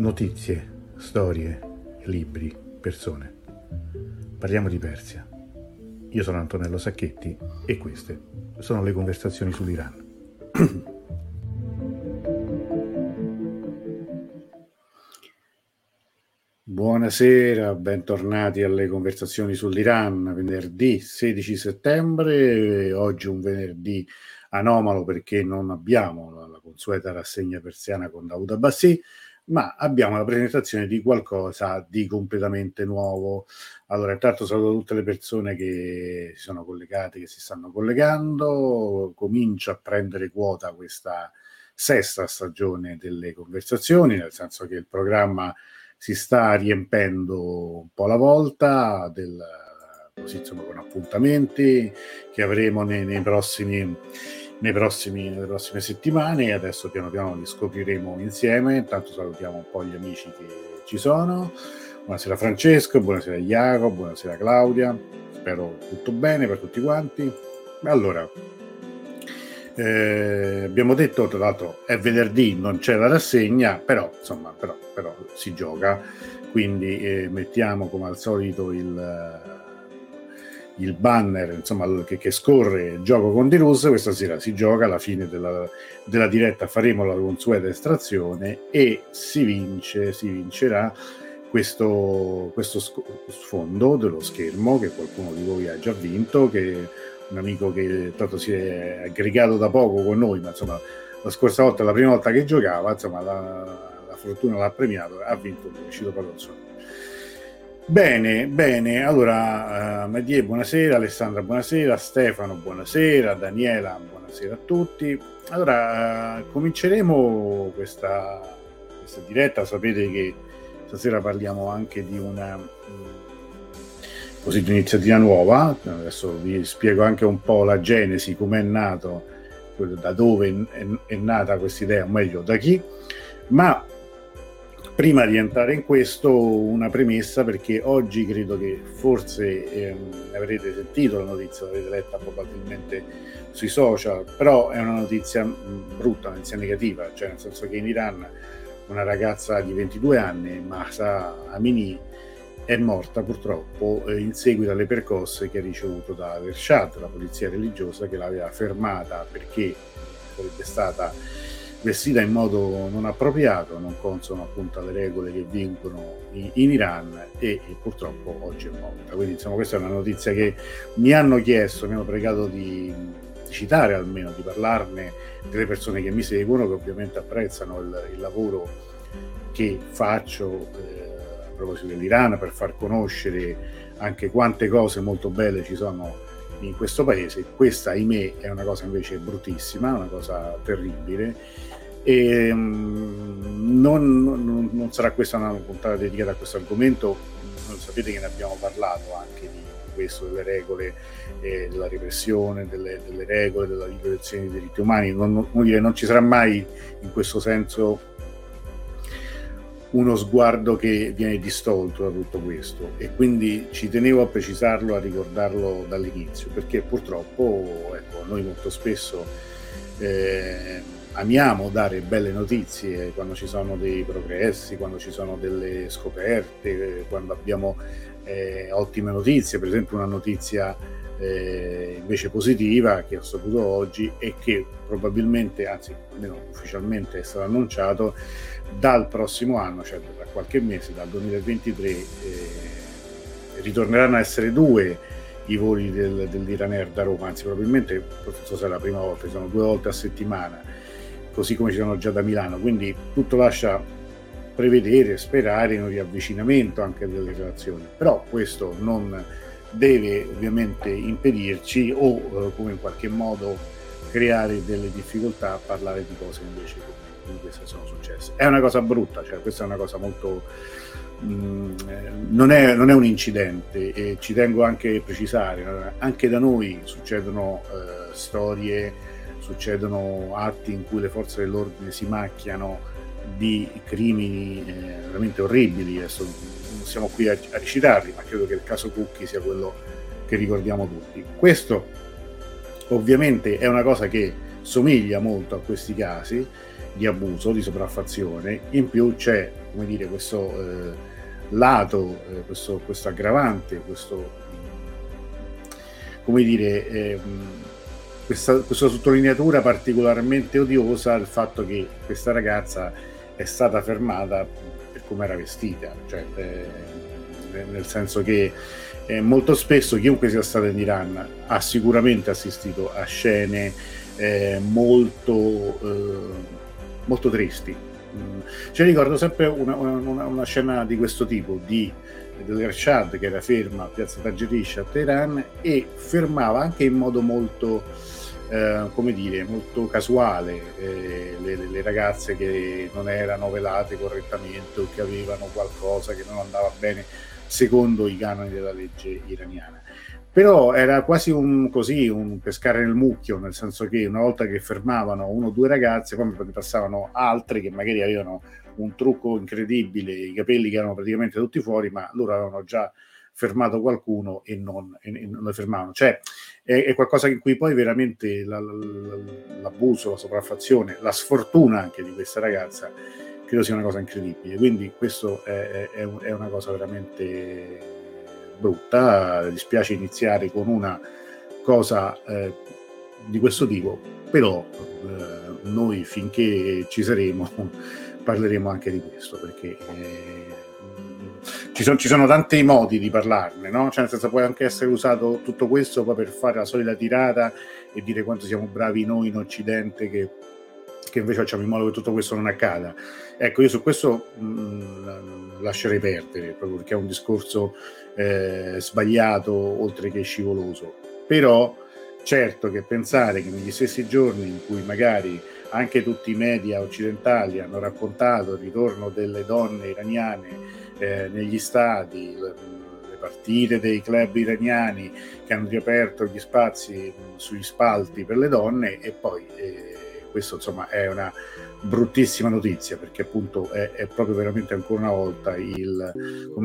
notizie, storie, libri, persone. Parliamo di Persia. Io sono Antonello Sacchetti e queste sono le conversazioni sull'Iran. Buonasera, bentornati alle conversazioni sull'Iran, venerdì 16 settembre, oggi un venerdì anomalo perché non abbiamo la, consueta rassegna persiana con Daud Abbassi, ma abbiamo la presentazione di qualcosa di completamente nuovo. Allora, intanto saluto tutte le persone che si sono collegate, che si stanno collegando, comincia a prendere quota questa sesta stagione delle conversazioni, nel senso che il programma si sta riempendo un po' alla volta, del, così insomma con appuntamenti che avremo nei, nei prossimi nei prossimi, nelle prossime settimane e adesso piano piano li scopriremo insieme. Intanto salutiamo un po' gli amici che ci sono. Buonasera Francesco, buonasera Jacopo, buonasera Claudia. Spero tutto bene per tutti quanti. Allora, eh, abbiamo detto, tra l'altro è venerdì, non c'è la rassegna, però insomma, però, però si gioca, quindi eh, mettiamo come al solito il il banner insomma, che, che scorre gioco con Dirus, questa sera si gioca alla fine della, della, diretta faremo la consueta estrazione e si vince, si vincerà questo, questo sfondo dello schermo che qualcuno di voi ha già vinto, che un amico che tanto si è aggregato da poco con noi, ma insomma la scorsa volta, la prima volta che giocava, insomma la, la fortuna l'ha premiato, ha vinto, il suo Bene, bene. Allora, uh, Mattie, buonasera, Alessandra, buonasera, Stefano, buonasera, Daniela, buonasera a tutti. Allora, uh, cominceremo questa, questa, diretta. Sapete che stasera parliamo anche di una um, così, di un'iniziativa nuova. Adesso vi spiego anche un po' la genesi, come è nato, da dove è, è nata questa idea, o meglio, da chi. Ma prima di entrare in questo, una premessa perché oggi credo che forse ehm, avrete sentito la notizia, l'avete letta probabilmente sui social, però è una notizia brutta, una notizia negativa, cioè nel senso che in Iran una ragazza di 22 anni, Masa Amini, è morta purtroppo eh, in seguito alle percosse che ha ricevuto da Ershad, la polizia religiosa che l'aveva fermata perché sarebbe stata vestita in modo non appropriato, non consono appunto alle regole che vincono in, in Iran e, e, purtroppo oggi è morta. Quindi insomma questa è una notizia che mi hanno chiesto, mi hanno pregato di, di citare almeno, di parlarne delle persone che mi seguono, che ovviamente apprezzano il, il lavoro che faccio eh, a proposito dell'Iran per far conoscere anche quante cose molto belle ci sono in questo paese. Questa, ahimè, è una cosa invece bruttissima, una cosa terribile e, um, non, non, non, sarà questa una puntata dedicata a questo argomento, sapete che ne abbiamo parlato anche di questo, delle regole, eh, della repressione, delle, delle, regole, della violazione dei diritti umani. Non, non, ci sarà mai in questo senso uno sguardo che viene distolto da tutto questo e quindi ci tenevo a precisarlo, a ricordarlo dall'inizio, perché purtroppo ecco, noi molto spesso eh, amiamo dare belle notizie quando ci sono dei progressi, quando ci sono delle scoperte, quando abbiamo eh, ottime notizie, per esempio una notizia eh, invece positiva che ho saputo oggi e che probabilmente, anzi almeno ufficialmente è stato annunciato, dal prossimo anno, cioè tra qualche mese, dal 2023, eh, ritorneranno a essere due i voli del, dell'Iraner da Roma, anzi probabilmente, forse sarà la prima volta, sono due volte a settimana così come ci sono già da Milano, quindi tutto lascia prevedere, sperare in un riavvicinamento anche delle relazioni, però questo non deve ovviamente impedirci o eh, come in qualche modo creare delle difficoltà a parlare di cose invece come queste sono successe. È una cosa brutta, cioè questa è una cosa molto... Mm, eh, non, è, non, è, un incidente e ci tengo anche a precisare, anche da noi succedono eh, storie succedono atti in cui le forze dell'ordine si macchiano di crimini eh, veramente orribili, adesso non siamo qui a, a ricitarli, ma credo che il caso Cucchi sia quello che ricordiamo tutti. Questo ovviamente è una cosa che somiglia molto a questi casi di abuso, di sopraffazione, in più c'è, come dire, questo eh, lato, eh, questo, questo, aggravante, questo, come dire, eh, questa, questa sottolineatura particolarmente odiosa il fatto che questa ragazza è stata fermata per come era vestita, cioè, eh, nel senso che eh, molto spesso chiunque sia stato in Iran ha sicuramente assistito a scene eh, molto, eh, molto tristi. Mm. Ricordo sempre una, una, una, scena di questo tipo di dell'Ershad che era ferma a Piazza Tagerish a Teheran e fermava anche in modo molto eh, come dire, molto casuale eh, le, le, ragazze che non erano velate correttamente o che avevano qualcosa che non andava bene secondo i canoni della legge iraniana. Però era quasi un, così, un pescare nel mucchio, nel senso che una volta che fermavano uno o due ragazze, poi ne passavano altre che magari avevano un trucco incredibile, i capelli che erano praticamente tutti fuori, ma loro avevano già fermato qualcuno e non, e, e non le fermavano. Cioè è, è, qualcosa in cui poi veramente la, la, l'abuso, la sopraffazione, la sfortuna anche di questa ragazza credo sia una cosa incredibile. Quindi questo è, è, è una cosa veramente brutta. Dispiace iniziare con una cosa eh, di questo tipo, però eh, noi finché ci saremo parleremo anche di questo perché eh, ci, son, ci, sono tanti modi di parlarne, no? Cioè, nel senso, può anche essere usato tutto questo poi per fare la solita tirata e dire quanto siamo bravi noi in Occidente che, che invece facciamo in modo che tutto questo non accada. Ecco, io su questo mh, mm, lascerei perdere, proprio perché è un discorso eh, sbagliato oltre che scivoloso. Però, certo che pensare che negli stessi giorni in cui magari anche tutti i media occidentali hanno raccontato il ritorno delle donne iraniane eh, negli stadi, le, partite dei club iraniani che hanno riaperto gli spazi mh, sugli spalti per le donne e poi eh, questo insomma è una bruttissima notizia perché appunto è, è proprio veramente ancora una volta il,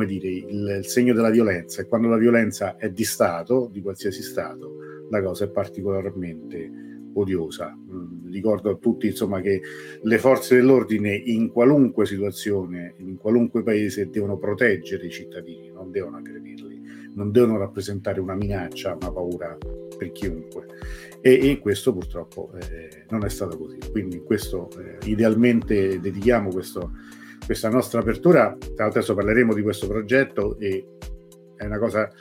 dire, il, il segno della violenza. E quando la violenza è di Stato, di qualsiasi Stato, la cosa è particolarmente odiosa. Mm, ricordo a tutti insomma, che le forze dell'ordine in qualunque situazione, in qualunque paese, devono proteggere i cittadini, non devono aggredirli, non devono rappresentare una minaccia, una paura per chiunque. E, e questo purtroppo eh, non è stato così. Quindi questo eh, idealmente dedichiamo questo, questa nostra apertura. Tra l'altro adesso parleremo di questo progetto e è una cosa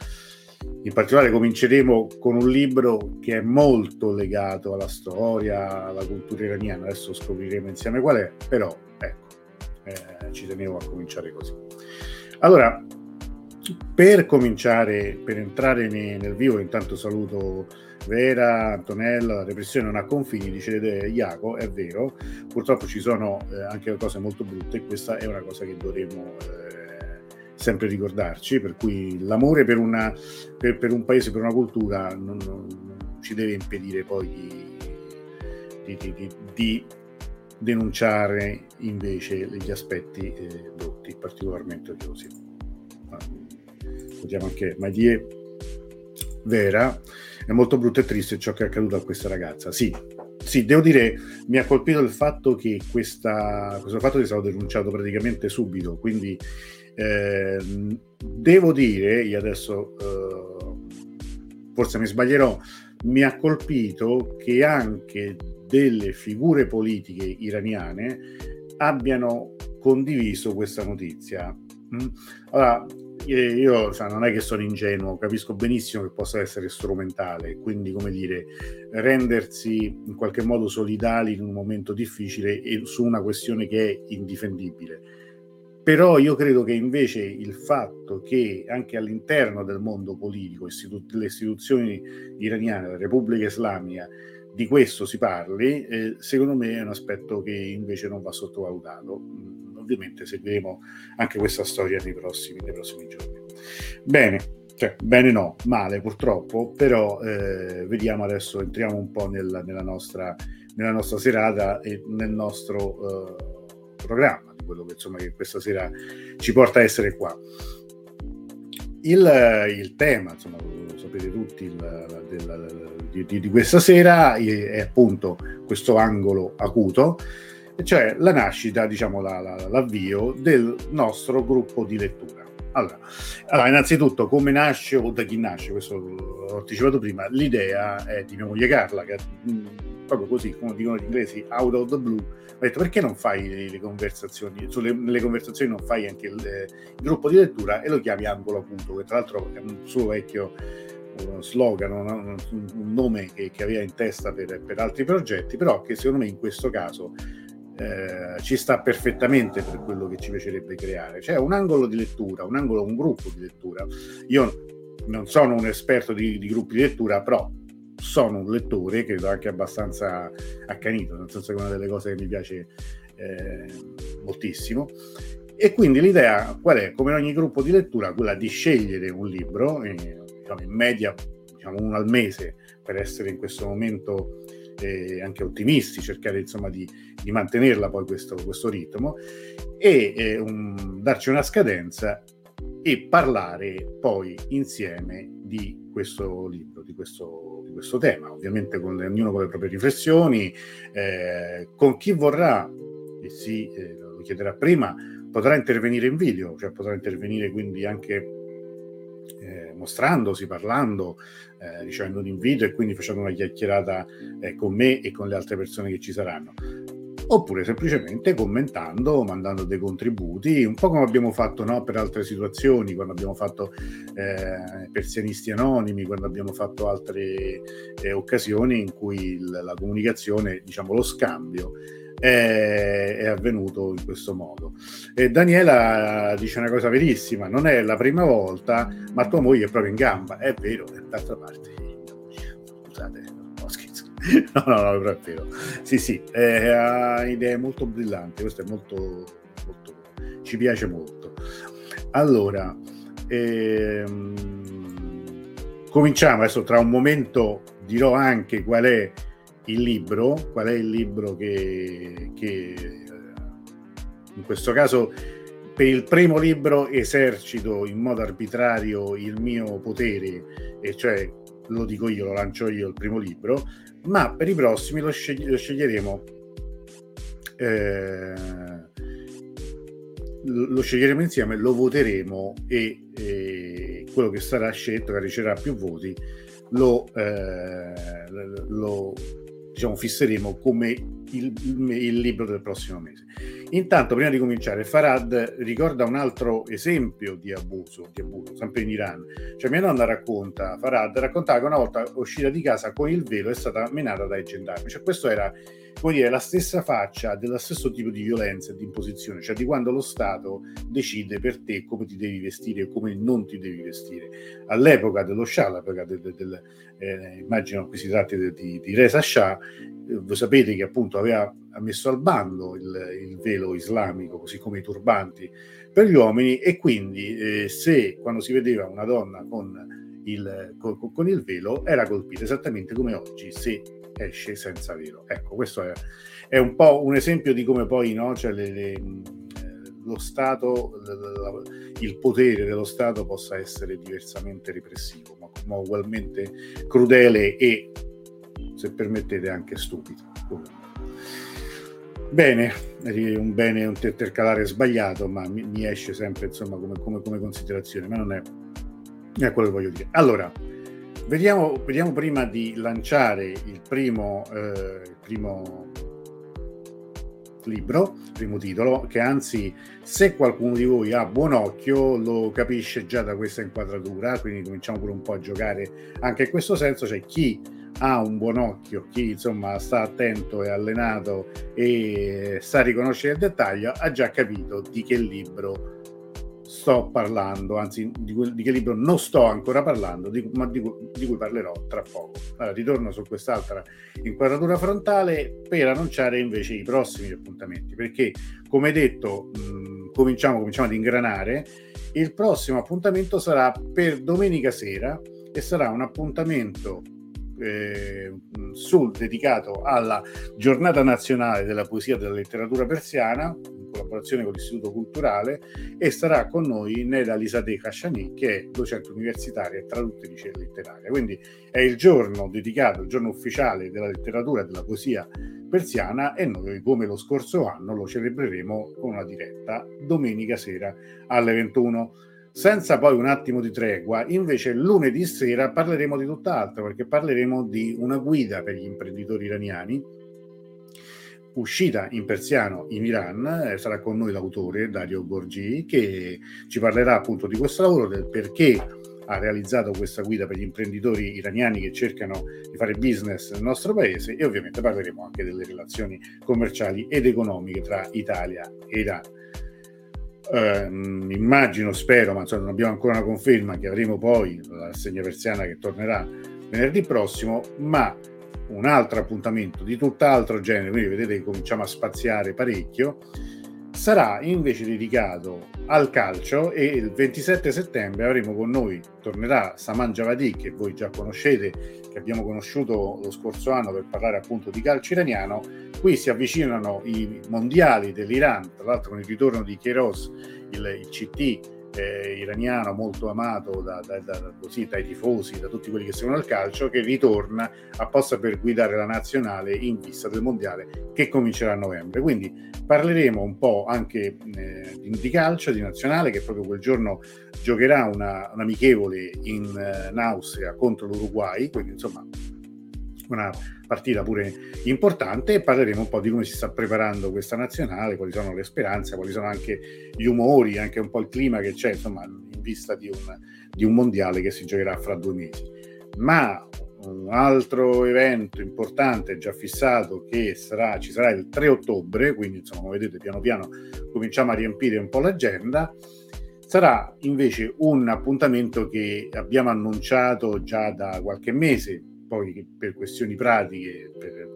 in particolare cominceremo con un libro che è molto legato alla storia, alla cultura iraniana, adesso scopriremo insieme qual è, però ecco, eh, ci tenevo a cominciare così. Allora, per cominciare, per entrare ne, nel vivo, intanto saluto Vera, Antonella, la repressione non ha confini, dice Iaco, è vero, purtroppo ci sono eh, anche cose molto brutte e questa è una cosa che dovremmo... Eh, sempre ricordarci, per cui l'amore per, una, per, per un paese, per una cultura non, non ci deve impedire poi di, di, di, di denunciare invece gli aspetti eh, brutti, particolarmente odiosi. Vediamo anche Madie Vera, è molto brutto e triste ciò che è accaduto a questa ragazza. Sì, sì, devo dire, mi ha colpito il fatto che questa, questo fatto sia stato denunciato praticamente subito, quindi eh, devo dire, io adesso eh, forse mi sbaglierò, mi ha colpito che anche delle figure politiche iraniane abbiano condiviso questa notizia. Mm? Allora, io cioè, non è che sono ingenuo, capisco benissimo che possa essere strumentale, quindi come dire, rendersi in qualche modo solidali in un momento difficile e su una questione che è indifendibile però io credo che invece il fatto che anche all'interno del mondo politico, istitu- le istituzioni iraniane, la Repubblica Islamica, di questo si parli, eh, secondo me è un aspetto che invece non va sottovalutato. Mm, ovviamente seguiremo anche questa storia nei prossimi, nei prossimi giorni. Bene, cioè, bene no, male purtroppo, però eh, vediamo adesso, entriamo un po' nel, nella, nostra, nella, nostra, serata e nel nostro eh, programma quello che, insomma, che questa sera ci porta a essere qua. il, il tema, insomma, lo sapete tutti, il, del, di, di, questa sera è appunto questo angolo acuto, cioè la nascita, diciamo, la, la, l'avvio del nostro gruppo di lettura. Allora, allora, innanzitutto, come nasce o da chi nasce, questo l'ho anticipato prima, l'idea è di mia moglie Carla, che mh, proprio così, come dicono gli inglesi, out of the blue, ho detto perché non fai le, le conversazioni, sulle le conversazioni non fai anche il, il, gruppo di lettura e lo chiami angolo appunto, che tra l'altro è un suo vecchio slogan, un, un nome che, che, aveva in testa per, per altri progetti, però che secondo me in questo caso eh, ci sta perfettamente per quello che ci piacerebbe creare. Cioè un angolo di lettura, un angolo, un gruppo di lettura. Io non sono un esperto di, di gruppi di lettura, però sono un lettore, credo anche abbastanza accanito, nel senso che è una delle cose che mi piace eh, moltissimo. E quindi l'idea qual è? Come in ogni gruppo di lettura, quella di scegliere un libro, eh, diciamo in media diciamo uno al mese, per essere in questo momento eh, anche ottimisti, cercare insomma di, di mantenerla poi questo, questo ritmo e eh, un, darci una scadenza e parlare poi insieme di questo libro, di questo, di questo tema, ovviamente con le, ognuno con le proprie riflessioni, eh, con chi vorrà, e si eh, lo chiederà prima, potrà intervenire in video, cioè potrà intervenire quindi anche eh, mostrandosi, parlando, eh, ricevendo un invito e quindi facendo una chiacchierata eh, con me e con le altre persone che ci saranno. Oppure semplicemente commentando, mandando dei contributi, un po' come abbiamo fatto no, per altre situazioni, quando abbiamo fatto eh, persianisti anonimi, quando abbiamo fatto altre eh, occasioni in cui il, la comunicazione, diciamo lo scambio, è, è avvenuto in questo modo. E Daniela dice una cosa verissima, non è la prima volta, ma tua moglie è proprio in gamba, è vero, d'altra parte, scusate, no scherzo, no, no, no, è vero, sì, sì, eh, ha idee molto brillanti, questo è molto, molto, ci piace molto. Allora, ehm, cominciamo adesso tra un momento dirò anche qual è il libro, qual è il libro che, che eh, in questo caso per il primo libro esercito in modo arbitrario il mio potere, e cioè lo dico io, lo lancio io il primo libro, ma per i prossimi lo, scegli- lo sceglieremo. Eh, lo sceglieremo insieme, lo voteremo e, e, quello che sarà scelto, che riceverà più voti, lo, eh, lo diciamo, fisseremo come il, il, libro del prossimo mese. Intanto, prima di cominciare, Farad ricorda un altro esempio di abuso, di abuso, sempre in Iran. Cioè, mia nonna racconta, Farad raccontava che una volta uscita di casa con il velo è stata menata dai gendarmi. Cioè, questo era come dire, la stessa faccia dello stesso tipo di violenza e di imposizione, cioè di quando lo Stato decide per te come ti devi vestire e come non ti devi vestire. All'epoca dello Shah, all'epoca del, del, del eh, immagino qui si tratti di, di, di Reza Shah, eh, voi sapete che appunto aveva messo al bando il, il, velo islamico, così come i turbanti per gli uomini, e quindi eh, se quando si vedeva una donna con il, con, con il velo era colpita esattamente come oggi se esce senza velo. Ecco, questo è, è un po' un esempio di come poi no, cioè le, le, lo Stato, il potere dello Stato possa essere diversamente repressivo, ma, ma ugualmente crudele e, se permettete, anche stupido. Bene, un bene un intercalare sbagliato, ma mi, mi esce sempre insomma come, come, come, considerazione, ma non è, è quello che voglio dire. Allora, Vediamo, vediamo, prima di lanciare il primo, eh, il primo libro, primo titolo, che anzi se qualcuno di voi ha buon occhio lo capisce già da questa inquadratura, quindi cominciamo pure un po' a giocare anche in questo senso, cioè chi ha un buon occhio, chi insomma sta attento e allenato e sa riconoscere il dettaglio, ha già capito di che libro sto parlando, anzi di, di, che libro non sto ancora parlando, di, ma di, di, cui parlerò tra poco. Allora, ritorno su quest'altra inquadratura frontale per annunciare invece i prossimi appuntamenti, perché come detto mh, cominciamo, cominciamo ad ingranare, il prossimo appuntamento sarà per domenica sera e sarà un appuntamento eh, sul, dedicato alla giornata nazionale della poesia e della letteratura persiana, collaborazione con l'Istituto Culturale e sarà con noi Neda Lisade Khashani che è docente universitaria e traduttrice letteraria. Quindi è il giorno dedicato, il giorno ufficiale della letteratura e della poesia persiana e noi come lo scorso anno lo celebreremo con una diretta domenica sera alle 21. Senza poi un attimo di tregua, invece lunedì sera parleremo di tutt'altro perché parleremo di una guida per gli imprenditori iraniani uscita in persiano in Iran, eh, sarà con noi l'autore Dario Borgi che ci parlerà appunto di questo lavoro, del perché ha realizzato questa guida per gli imprenditori iraniani che cercano di fare business nel nostro paese e ovviamente parleremo anche delle relazioni commerciali ed economiche tra Italia e Iran. Eh, immagino, spero, ma insomma, non abbiamo ancora una conferma che avremo poi la segna persiana che tornerà venerdì prossimo, ma un altro appuntamento di tutt'altro genere, quindi vedete che cominciamo a spaziare parecchio sarà invece dedicato al calcio e il 27 settembre avremo con noi, tornerà Saman Javadi che voi già conoscete, che abbiamo conosciuto lo scorso anno per parlare appunto di calcio iraniano, qui si avvicinano i mondiali dell'Iran, tra l'altro con il ritorno di Keiros, il, il CT eh, iraniano molto amato da, da, da, così, dai tifosi, da tutti quelli che seguono il calcio, che ritorna apposta per guidare la nazionale in vista del mondiale che comincerà a novembre. Quindi parleremo un po' anche eh, di calcio, di nazionale, che proprio quel giorno giocherà una, un amichevole in, eh, in Austria contro l'Uruguay, quindi insomma una partita pure importante e parleremo un po' di come si sta preparando questa nazionale, quali sono le speranze, quali sono anche gli umori, anche un po' il clima che c'è insomma in vista di un, di un mondiale che si giocherà fra due mesi. Ma un altro evento importante già fissato che sarà, ci sarà il 3 ottobre, quindi insomma come vedete piano piano cominciamo a riempire un po' l'agenda, sarà invece un appuntamento che abbiamo annunciato già da qualche mese, poi per questioni pratiche, per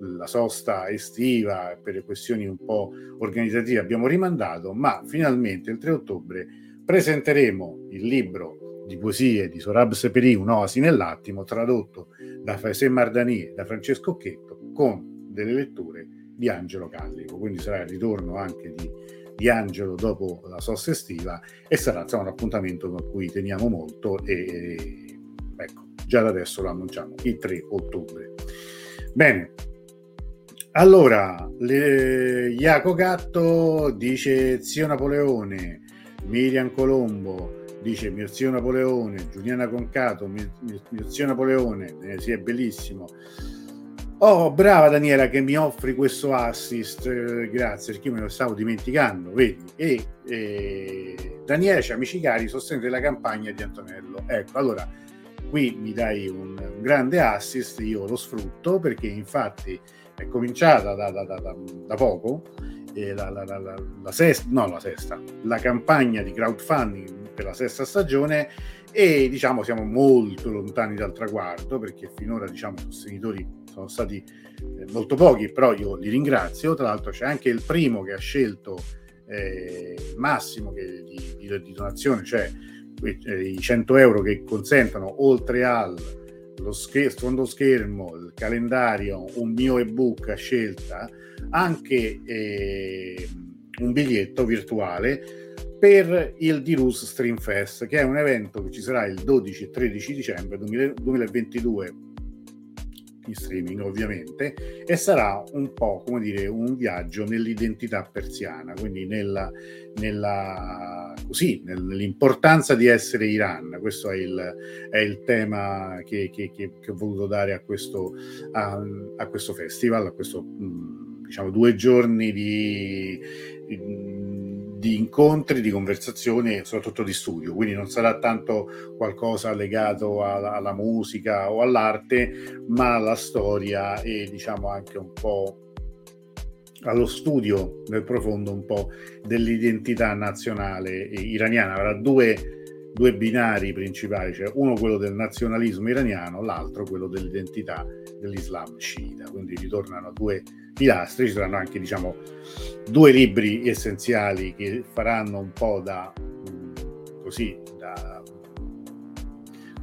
la sosta estiva, per questioni un po' organizzative abbiamo rimandato, ma finalmente il 3 ottobre presenteremo il libro di poesie di Sorab Seperi, Un'oasi nell'attimo, tradotto da Faisè Mardani e da Francesco Chetto, con delle letture di Angelo Callico. Quindi sarà il ritorno anche di, di Angelo dopo la sosta estiva e sarà insomma, un appuntamento a cui teniamo molto e, già da adesso lo annunciamo, il 3 ottobre. Bene, allora, le, Iaco Gatto dice zio Napoleone, Miriam Colombo dice mio zio Napoleone, Giuliana Concato, mio, mio, zio Napoleone, eh, sì è bellissimo. Oh, brava Daniela che mi offri questo assist, eh, grazie perché me lo stavo dimenticando, vedi? E eh, Daniela, amici cari, sostenete la campagna di Antonello. Ecco, allora qui mi dai un, un grande assist, io lo sfrutto perché infatti è cominciata da, da, da, da poco la, la, la, la, sesta, no, la sesta, la campagna di crowdfunding per la sesta stagione e diciamo siamo molto lontani dal traguardo perché finora diciamo i sostenitori sono stati eh, molto pochi, però io li ringrazio. Tra l'altro c'è anche il primo che ha scelto eh, il massimo che, di, di, di donazione, cioè i 100 euro che consentono oltre al lo scher- sfondo schermo, il calendario, un mio ebook a scelta, anche eh, un biglietto virtuale per il Dirus Stream Fest, che è un evento che ci sarà il 12 e 13 dicembre 2022 in streaming ovviamente, e sarà un po' come dire un viaggio nell'identità persiana, quindi nella, nella, così, nell'importanza di essere Iran. Questo è il, è il tema che, che, che, che, ho voluto dare a questo, a, a questo festival, a questo diciamo due giorni di, di di incontri, di conversazioni e soprattutto di studio, quindi non sarà tanto qualcosa legato alla, alla musica o all'arte, ma alla storia e diciamo anche un po' allo studio nel profondo un po' dell'identità nazionale iraniana. Avrà due, due binari principali, cioè uno quello del nazionalismo iraniano, l'altro quello dell'identità dell'Islam sciita. Quindi ritornano due pilastri, ci saranno anche diciamo due libri essenziali che faranno un po' da così da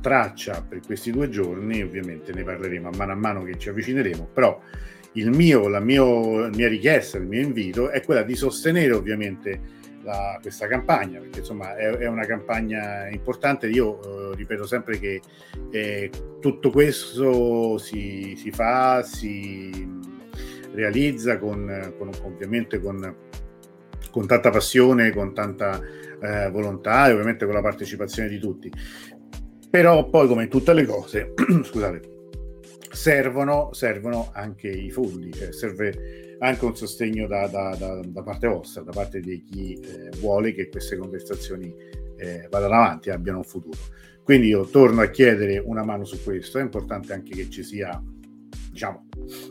traccia per questi due giorni, ovviamente ne parleremo a mano a mano che ci avvicineremo, però il mio, la, mio, la mia richiesta, il mio invito è quella di sostenere ovviamente la, questa campagna, perché insomma è, è una campagna importante. Io eh, ripeto sempre che eh, tutto questo si, si, fa, si realizza con, con ovviamente con, con, tanta passione, con tanta eh, volontà e ovviamente con la partecipazione di tutti. Però poi come in tutte le cose, scusate, servono, servono anche i fondi, cioè serve anche un sostegno da, da, da, da parte vostra, da parte di chi eh, vuole che queste conversazioni eh, vadano avanti, abbiano un futuro. Quindi io torno a chiedere una mano su questo, è importante anche che ci sia diciamo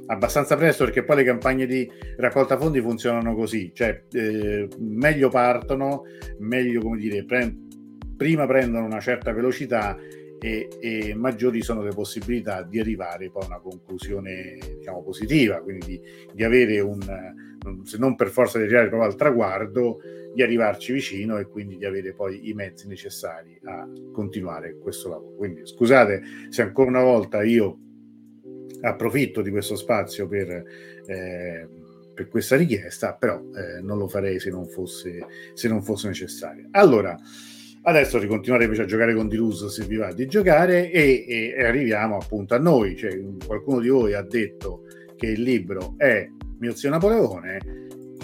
abbastanza presto perché poi le campagne di raccolta fondi funzionano così, cioè eh, meglio partono, meglio come dire, pre- prima prendono una certa velocità e, e, maggiori sono le possibilità di arrivare poi a una conclusione diciamo, positiva, quindi di, di, avere un, se non per forza di arrivare proprio al traguardo, di arrivarci vicino e quindi di avere poi i mezzi necessari a continuare questo lavoro. Quindi scusate se ancora una volta io approfitto di questo spazio per, eh, per questa richiesta, però eh, non lo farei se non fosse, se non fosse necessario. Allora, Adesso ricontinuare invece a giocare con Dilus se vi va di giocare e, e, arriviamo appunto a noi. Cioè, qualcuno di voi ha detto che il libro è Mio zio Napoleone,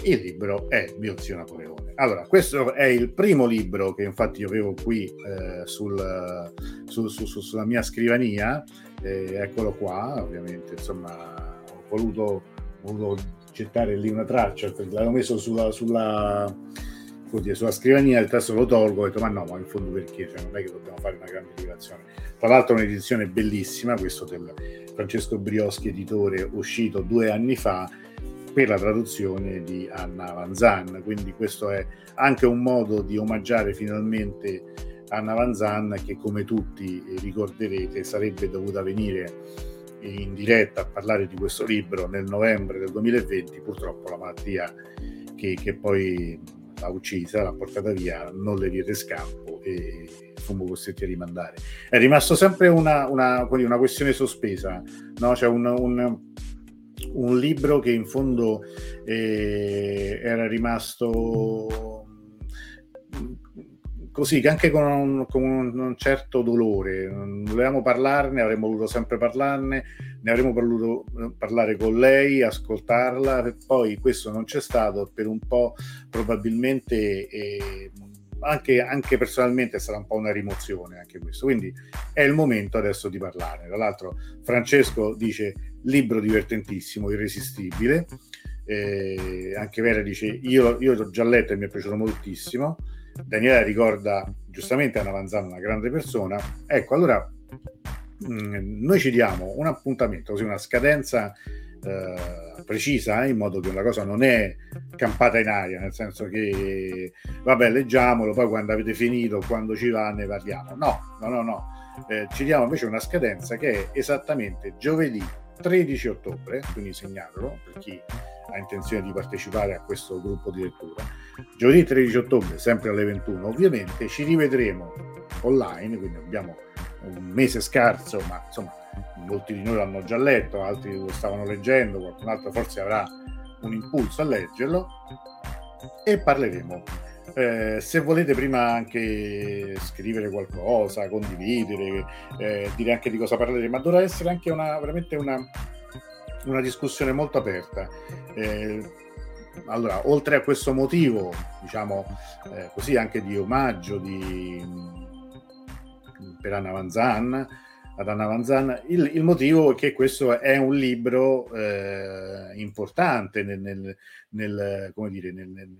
il libro è Mio zio Napoleone. Allora, questo è il primo libro che infatti io avevo qui eh, sul, su, su, su, sulla mia scrivania, eh, eccolo qua, ovviamente, insomma, ho voluto, voluto gettare lì una traccia, l'avevo messo sulla, sulla oddio, sulla scrivania il testo lo tolgo ho detto ma no ma in fondo perché? Cioè, non è che dobbiamo fare una grande rivelazione. Tra l'altro un'edizione bellissima questo del Francesco Brioschi editore uscito due anni fa per la traduzione di Anna Vanzan quindi questo è anche un modo di omaggiare finalmente Anna Vanzan che come tutti ricorderete sarebbe dovuta venire in diretta a parlare di questo libro nel novembre del 2020 purtroppo la malattia che, che poi l'ha uccisa, l'ha portata via, non le diede scampo e fummo costretti a rimandare. È rimasto sempre una, una, una questione sospesa, no? C'è un, un, un, libro che in fondo eh, era rimasto così, che anche con un, con un, certo dolore. Volevamo parlarne, avremmo voluto sempre parlarne, ne avremmo voluto eh, parlare con lei, ascoltarla, poi questo non c'è stato, per un po' probabilmente eh, anche, anche, personalmente sarà un po' una rimozione anche questo. Quindi è il momento adesso di parlarne. Tra l'altro Francesco dice libro divertentissimo, irresistibile. Eh, anche Vera dice io, io l'ho già letto e mi è piaciuto moltissimo Daniela ricorda giustamente Anna Vanzana una grande persona. Ecco, allora mm, noi ci diamo un appuntamento, così una scadenza eh, precisa, eh, in modo che la cosa non è campata in aria, nel senso che vabbè, leggiamolo, poi quando avete finito, quando ci va, ne parliamo. No, no, no, no. Eh, ci diamo invece una scadenza che è esattamente giovedì 13 ottobre, quindi segnatelo per chi ha intenzione di partecipare a questo gruppo di lettura. Giovedì 13 ottobre, sempre alle 21, ovviamente ci rivedremo online, quindi abbiamo un mese scarso, ma insomma molti di noi l'hanno già letto, altri lo stavano leggendo, qualcun altro forse avrà un impulso a leggerlo e parleremo. Eh, se volete prima anche scrivere qualcosa, condividere, eh, dire anche di cosa parleremo, ma dovrà essere anche una, veramente una, una discussione molto aperta. Eh, allora, oltre a questo motivo, diciamo eh, così, anche di omaggio di, per Anna Vanzan, ad Anna Vanzan, il, il, motivo è che questo è un libro eh, importante nel, nel, nel, come dire, nel,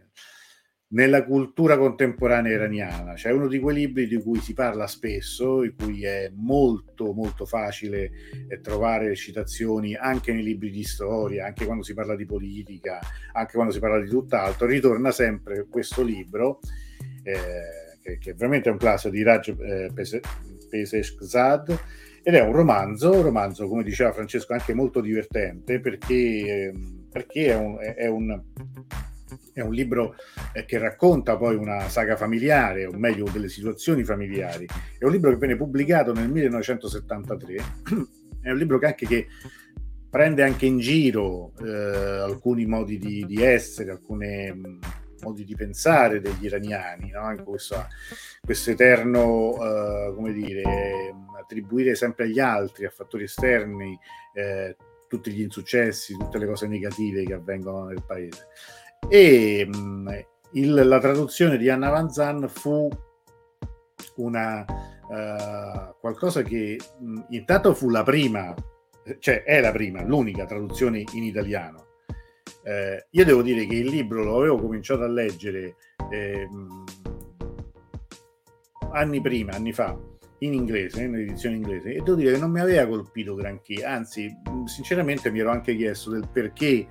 nella cultura contemporanea iraniana. Cioè uno di quei libri di cui si parla spesso, in cui è molto molto facile eh, trovare citazioni anche nei libri di storia, anche quando si parla di politica, anche quando si parla di tutt'altro, ritorna sempre questo libro, eh, che, che, veramente un classico di Raj eh, Peseshzad, ed è un romanzo, un romanzo, come diceva Francesco, anche molto divertente, perché, ehm, perché è un, è un è un libro eh, che racconta poi una saga familiare, o meglio delle situazioni familiari. È un libro che viene pubblicato nel 1973, è un libro che anche che prende anche in giro eh, alcuni modi di, di essere, alcuni mm, modi di pensare degli iraniani, no? questo, questo, eterno, uh, come dire, attribuire sempre agli altri, a fattori esterni, eh, tutti gli insuccessi, tutte le cose negative che avvengono nel paese. E mh, mm, il, la traduzione di Anna Van Zan fu una uh, qualcosa che mh, mm, intanto fu la prima cioè è la prima, l'unica traduzione in italiano. Eh, io devo dire che il libro lo avevo cominciato a leggere eh, anni prima, anni fa, in inglese, in edizione inglese, e devo dire che non mi aveva colpito granché, anzi, sinceramente mi ero anche chiesto del perché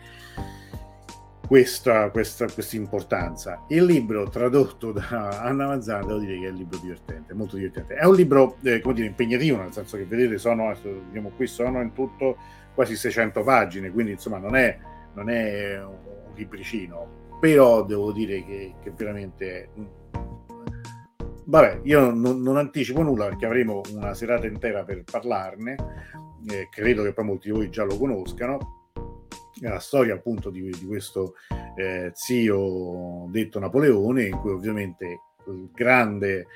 questa, questa, questa importanza. Il libro tradotto da Anna Mazzana, devo dire che è un libro divertente, molto divertente. È un libro, eh, come dire, impegnativo, nel senso che vedete, sono, diciamo, qui sono in tutto quasi 600 pagine, quindi insomma non è, non è un libricino, però devo dire che, che veramente... Vabbè, io non, non, anticipo nulla perché avremo una serata intera per parlarne, eh, credo che poi molti di voi già lo conoscano, la storia appunto di, di questo eh, zio detto Napoleone, in cui ovviamente il grande,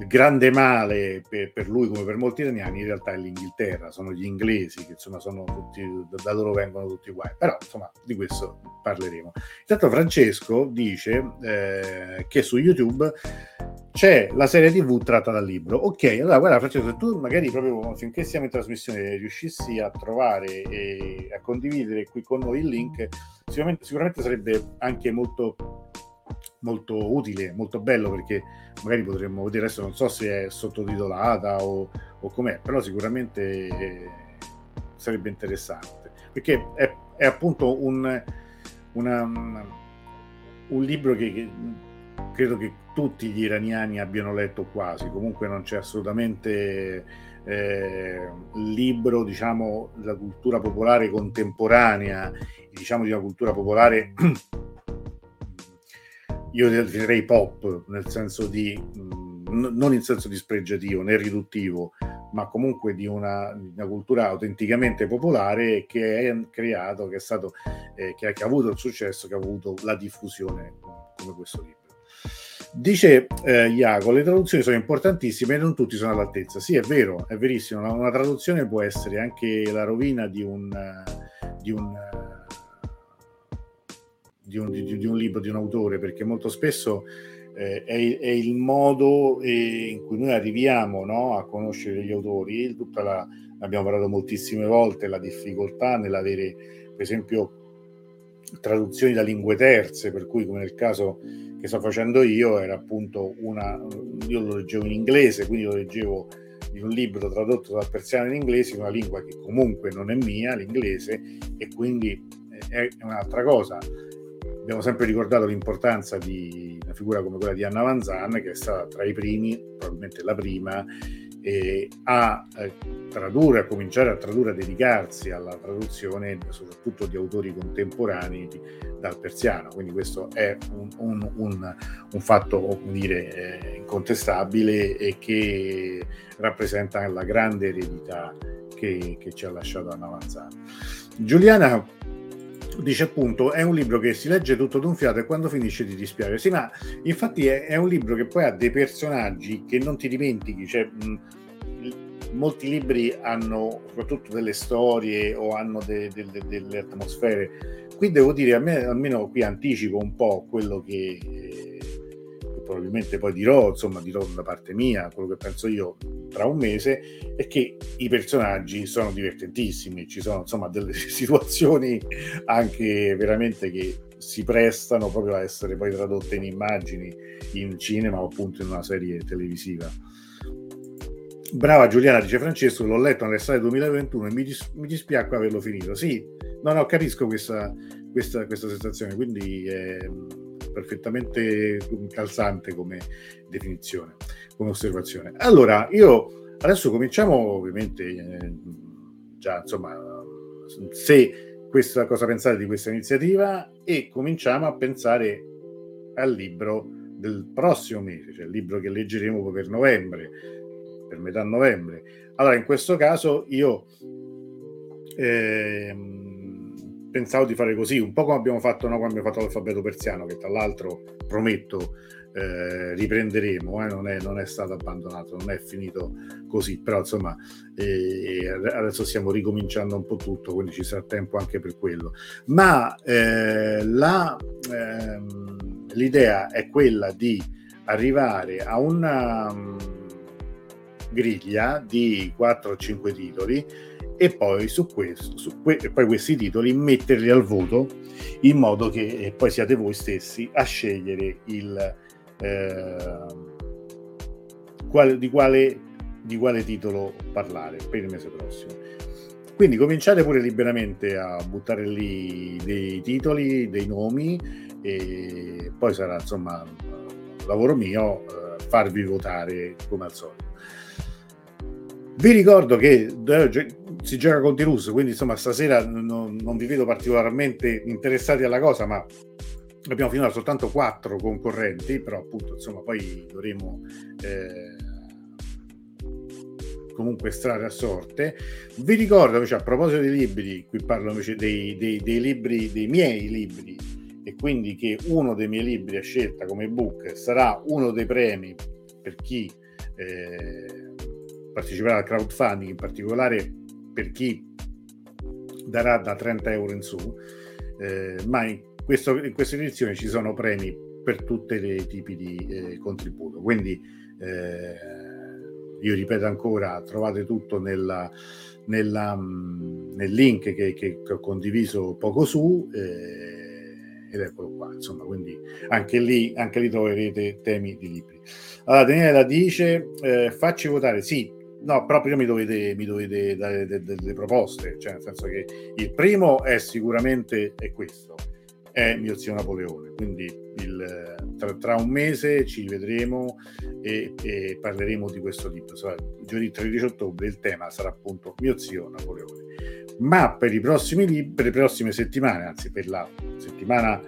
il grande male per, per, lui come per molti italiani in realtà è l'Inghilterra, sono gli inglesi che insomma sono tutti, da loro vengono tutti guai, però insomma di questo parleremo. Intanto Francesco dice eh, che su YouTube c'è la serie TV tratta dal libro. Ok, allora guarda Francesco, se tu magari proprio finché siamo in trasmissione riuscissi a trovare e a condividere qui con noi il link, sicuramente, sicuramente sarebbe anche molto molto utile, molto bello perché magari potremmo vedere adesso non so se è sottotitolata o, o com'è, però sicuramente eh, sarebbe interessante perché è, è appunto un, una, un libro che, che credo che tutti gli iraniani abbiano letto quasi, comunque non c'è assolutamente eh, libro, diciamo, della cultura popolare contemporanea, diciamo di una cultura popolare, io direi pop, nel senso di, mh, non in senso dispregiativo né riduttivo, ma comunque di una, una, cultura autenticamente popolare che è creato, che è stato, eh, che, ha, che ha avuto il successo, che ha avuto la diffusione come questo libro. Dice eh, Iago, le traduzioni sono importantissime e non tutti sono all'altezza. Sì, è vero, è verissimo. Una, una traduzione può essere anche la rovina di un, di un, di un, di, di un libro, di un autore, perché molto spesso eh, è, è, il modo eh, in cui noi arriviamo no, a conoscere gli autori. Tutta la, abbiamo parlato moltissime volte, la difficoltà nell'avere, per esempio, traduzioni da lingue terze, per cui come nel caso che sto facendo io era appunto una, io lo leggevo in inglese, quindi lo leggevo in un libro tradotto dal persiano in inglese, in una lingua che comunque non è mia, l'inglese, e quindi è un'altra cosa. Abbiamo sempre ricordato l'importanza di una figura come quella di Anna Van Zan, che è stata tra i primi, probabilmente la prima, eh, a tradurre, a cominciare a tradurre, a dedicarsi alla traduzione soprattutto di autori contemporanei dal persiano. Quindi questo è un, un, un, un fatto dire, eh, incontestabile e che rappresenta la grande eredità che, che ci ha lasciato Anna Manzano. Giuliana dice appunto è un libro che si legge tutto d'un fiato e quando finisce ti dispiace. Sì ma infatti è, è un libro che poi ha dei personaggi che non ti dimentichi cioè mh, molti libri hanno soprattutto delle storie o hanno de, de, de, delle atmosfere. Qui devo dire a me almeno qui anticipo un po' quello che, probabilmente poi dirò insomma dirò da parte mia quello che penso io tra un mese è che i personaggi sono divertentissimi, ci sono insomma delle situazioni anche veramente che si prestano proprio a essere poi tradotte in immagini in cinema o appunto in una serie televisiva. Brava Giuliana, dice Francesco, l'ho letto nell'estate 2021 e mi, dis- mi dispiace averlo finito. Sì, no, no, capisco questa, questa, questa sensazione, quindi è perfettamente calzante come definizione come osservazione. Allora, io adesso cominciamo ovviamente eh, già insomma se questa cosa pensare di questa iniziativa e cominciamo a pensare al libro del prossimo mese, cioè il libro che leggeremo per novembre, per metà novembre. Allora, in questo caso io eh, pensavo di fare così, un po' come abbiamo fatto noi quando abbiamo fatto l'alfabeto persiano, che tra l'altro prometto eh, riprenderemo, eh, non, è, non, è, stato abbandonato, non è finito così, però insomma eh, adesso stiamo ricominciando un po' tutto, quindi ci sarà tempo anche per quello. Ma eh, la, ehm, l'idea è quella di arrivare a una um, griglia di 4 o 5 titoli e poi su questo, su que- poi questi titoli metterli al voto in modo che eh, poi siate voi stessi a scegliere il, eh, quale, di, quale, di quale titolo parlare per il mese prossimo. Quindi cominciate pure liberamente a buttare lì dei titoli, dei nomi e poi sarà insomma lavoro mio eh, farvi votare come al solito. Vi ricordo che eh, si gioca con Tirus, quindi insomma stasera non, non, vi vedo particolarmente interessati alla cosa, ma abbiamo finora soltanto quattro concorrenti, però appunto insomma poi dovremo eh, comunque estrarre a sorte. Vi ricordo invece a proposito dei libri, qui parlo invece dei, dei, dei libri, dei miei libri, e quindi che uno dei miei libri a scelta come ebook sarà uno dei premi per chi eh, parteciperà al crowdfunding, in particolare per chi darà da 30 euro in su, eh, ma in, questo, in, questa edizione ci sono premi per tutti i tipi di eh, contributo. Quindi eh, io ripeto ancora, trovate tutto nella, nella, nel link che, che, che, ho condiviso poco su eh, ed eccolo qua, insomma, quindi anche lì, anche lì troverete temi di libri. Allora, Daniela dice, eh, facci votare, sì, No, proprio mi dovete, mi dovete dare delle, delle proposte, cioè nel senso che il primo è sicuramente è questo, è mio zio Napoleone, quindi il, tra, tra, un mese ci vedremo e, e parleremo di questo libro. Sarà giovedì 13 ottobre il tema sarà appunto mio zio Napoleone. Ma per i prossimi libri, per le prossime settimane, anzi per la settimana,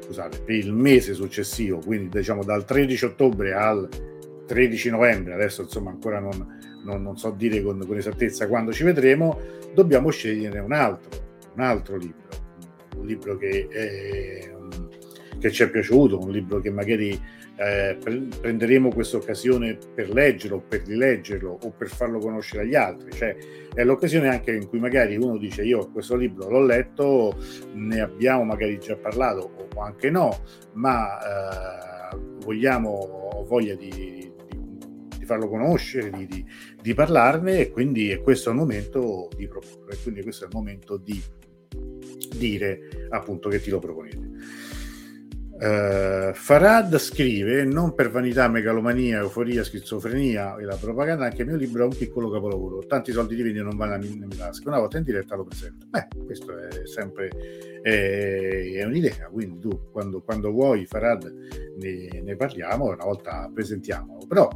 scusate, per il mese successivo, quindi diciamo dal 13 ottobre al 13 novembre, adesso insomma ancora non, non, non so dire con, con, esattezza quando ci vedremo, dobbiamo scegliere un altro, un altro libro, un libro che, è, che ci è piaciuto, un libro che magari eh, prenderemo questa occasione per leggerlo, per rileggerlo o per farlo conoscere agli altri. Cioè, è l'occasione anche in cui magari uno dice io questo libro l'ho letto, ne abbiamo magari già parlato o anche no, ma eh, vogliamo, ho voglia di, di farlo conoscere, di, di, di, parlarne e quindi è questo il momento di proporre, quindi questo è il momento di dire appunto che ti lo proponete. Uh, Farad scrive: Non per vanità, megalomania, euforia, schizofrenia e la propaganda, anche il mio libro è un piccolo capolavoro. Tanti soldi di video non vanno mie tasche. Una volta in diretta lo presento. Beh, questo è sempre è, è un'idea. Quindi tu, quando, quando vuoi, Farad, ne, ne parliamo una volta presentiamolo. Però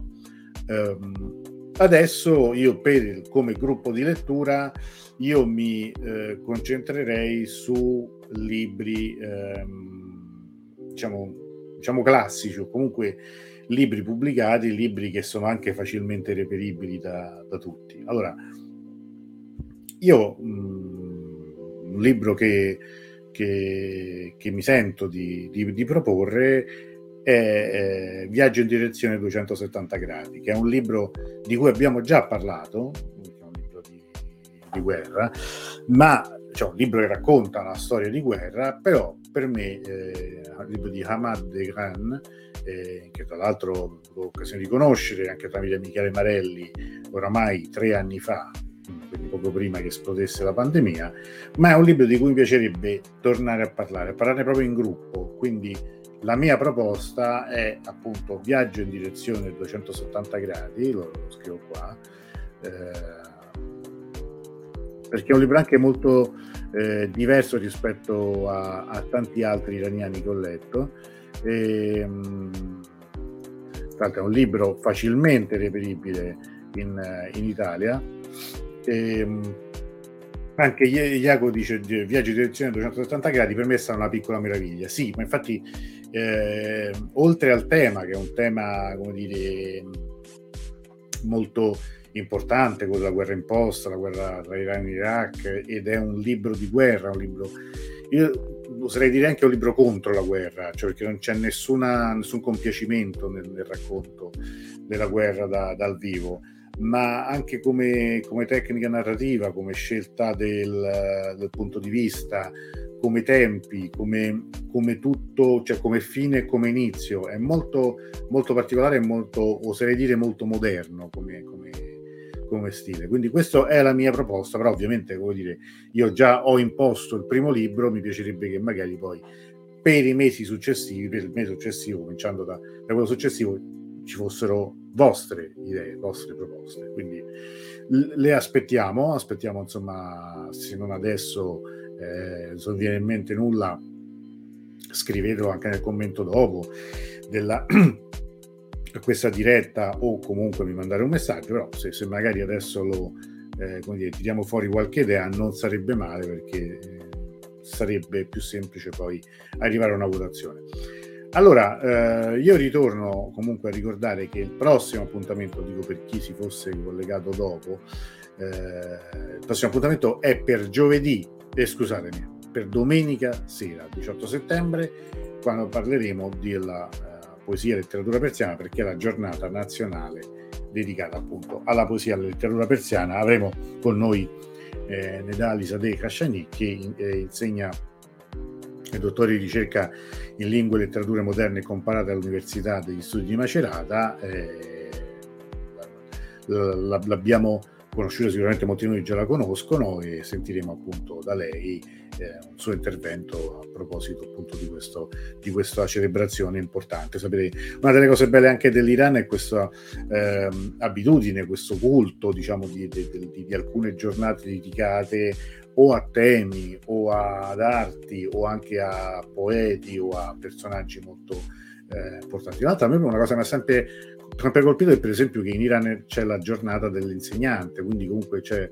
adesso io per, come gruppo di lettura io mi eh, concentrerei su libri ehm, diciamo, diciamo classici o comunque libri pubblicati, libri che sono anche facilmente reperibili da, da tutti. Allora, io mh, mm, un libro che, che, che mi sento di, di, di proporre è Viaggio in direzione 270 gradi, che è un libro di cui abbiamo già parlato, è un libro di, di guerra, ma cioè un libro che racconta una storia di guerra, però per me eh, un libro di Hamad De Gran, eh, che tra l'altro ho l'occasione di conoscere anche tramite Michele Marelli oramai tre anni fa, quindi poco prima che esplodesse la pandemia, ma è un libro di cui mi piacerebbe tornare a parlare, a parlarne proprio in gruppo, quindi la mia proposta è appunto viaggio in direzione 270 gradi, lo, lo scrivo qua, eh, perché è un libro anche molto eh, diverso rispetto a, a, tanti altri iraniani che ho letto. E, mh, è un libro facilmente reperibile in, in Italia. E, mh, anche Iago dice viaggio in direzione 270 gradi per me è stata una piccola meraviglia sì ma infatti eh, oltre al tema, che è un tema, come dire, molto importante, quello della guerra imposta, la guerra tra Iran e Iraq, ed è un libro di guerra, un libro... Io oserei dire anche un libro contro la guerra, cioè perché non c'è nessuna, nessun compiacimento nel, nel racconto della guerra da, dal vivo. Ma anche come, come, tecnica narrativa, come scelta del, del, punto di vista, come tempi, come, come, tutto, cioè come fine e come inizio. È molto, molto particolare e molto, oserei dire, molto moderno come, come, come stile. Quindi questa è la mia proposta, però ovviamente, come dire, io già ho imposto il primo libro, mi piacerebbe che magari poi per i mesi successivi, per il mese successivo, cominciando da, da quello successivo, ci fossero vostre idee, vostre proposte. Quindi le aspettiamo, aspettiamo insomma, se non adesso, eh, non viene in mente nulla, scrivetelo anche nel commento dopo della questa diretta o comunque mi mandare un messaggio, però se, se magari adesso lo eh, come dire, tiriamo fuori qualche idea non sarebbe male perché eh, sarebbe più semplice poi arrivare a una votazione. Allora, eh, io ritorno comunque a ricordare che il prossimo appuntamento, dico per chi si fosse collegato dopo, eh, il prossimo appuntamento è per giovedì, eh, scusatemi, per domenica sera, 18 settembre, quando parleremo della eh, poesia e letteratura persiana, perché è la giornata nazionale dedicata appunto alla poesia e alla letteratura persiana. Avremo con noi eh, Nedali Sadeh Khashani che eh, insegna è dottore di ricerca in lingue e letterature moderne comparate all'Università degli Studi di Macerata. Eh, l'abbiamo conosciuta sicuramente molti di noi già la conoscono e sentiremo appunto da lei eh, un suo intervento a proposito appunto di, questo, di questa celebrazione importante. Sapete, una delle cose belle anche dell'Iran è questa eh, abitudine, questo culto diciamo di, di, di, alcune giornate dedicate o a temi o ad arti o anche a poeti o a personaggi molto eh, importanti. L'altra a me una cosa mi ha sempre, sempre colpito è per esempio che in Iran c'è la giornata dell'insegnante, quindi comunque c'è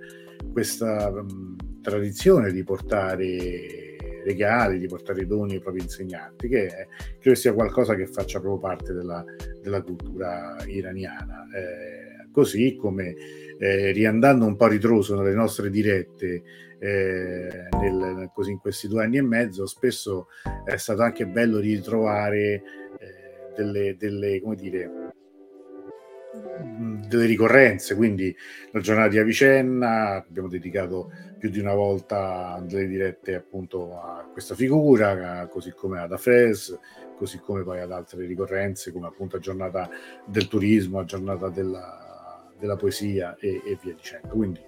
questa mh, tradizione di portare regali, di portare doni ai propri insegnanti, che è, credo sia qualcosa che faccia proprio parte della, della cultura iraniana. Eh, così come eh, riandando un po' ritroso nelle nostre dirette eh, nel, così in questi due anni e mezzo, spesso è stato anche bello ritrovare eh, delle, delle, come dire, delle ricorrenze, quindi la giornata di Avicenna, abbiamo dedicato più di una volta delle dirette appunto a questa figura, così come ad Afres, così come poi ad altre ricorrenze come appunto la giornata del turismo, la giornata della, della poesia e, e, via dicendo. Quindi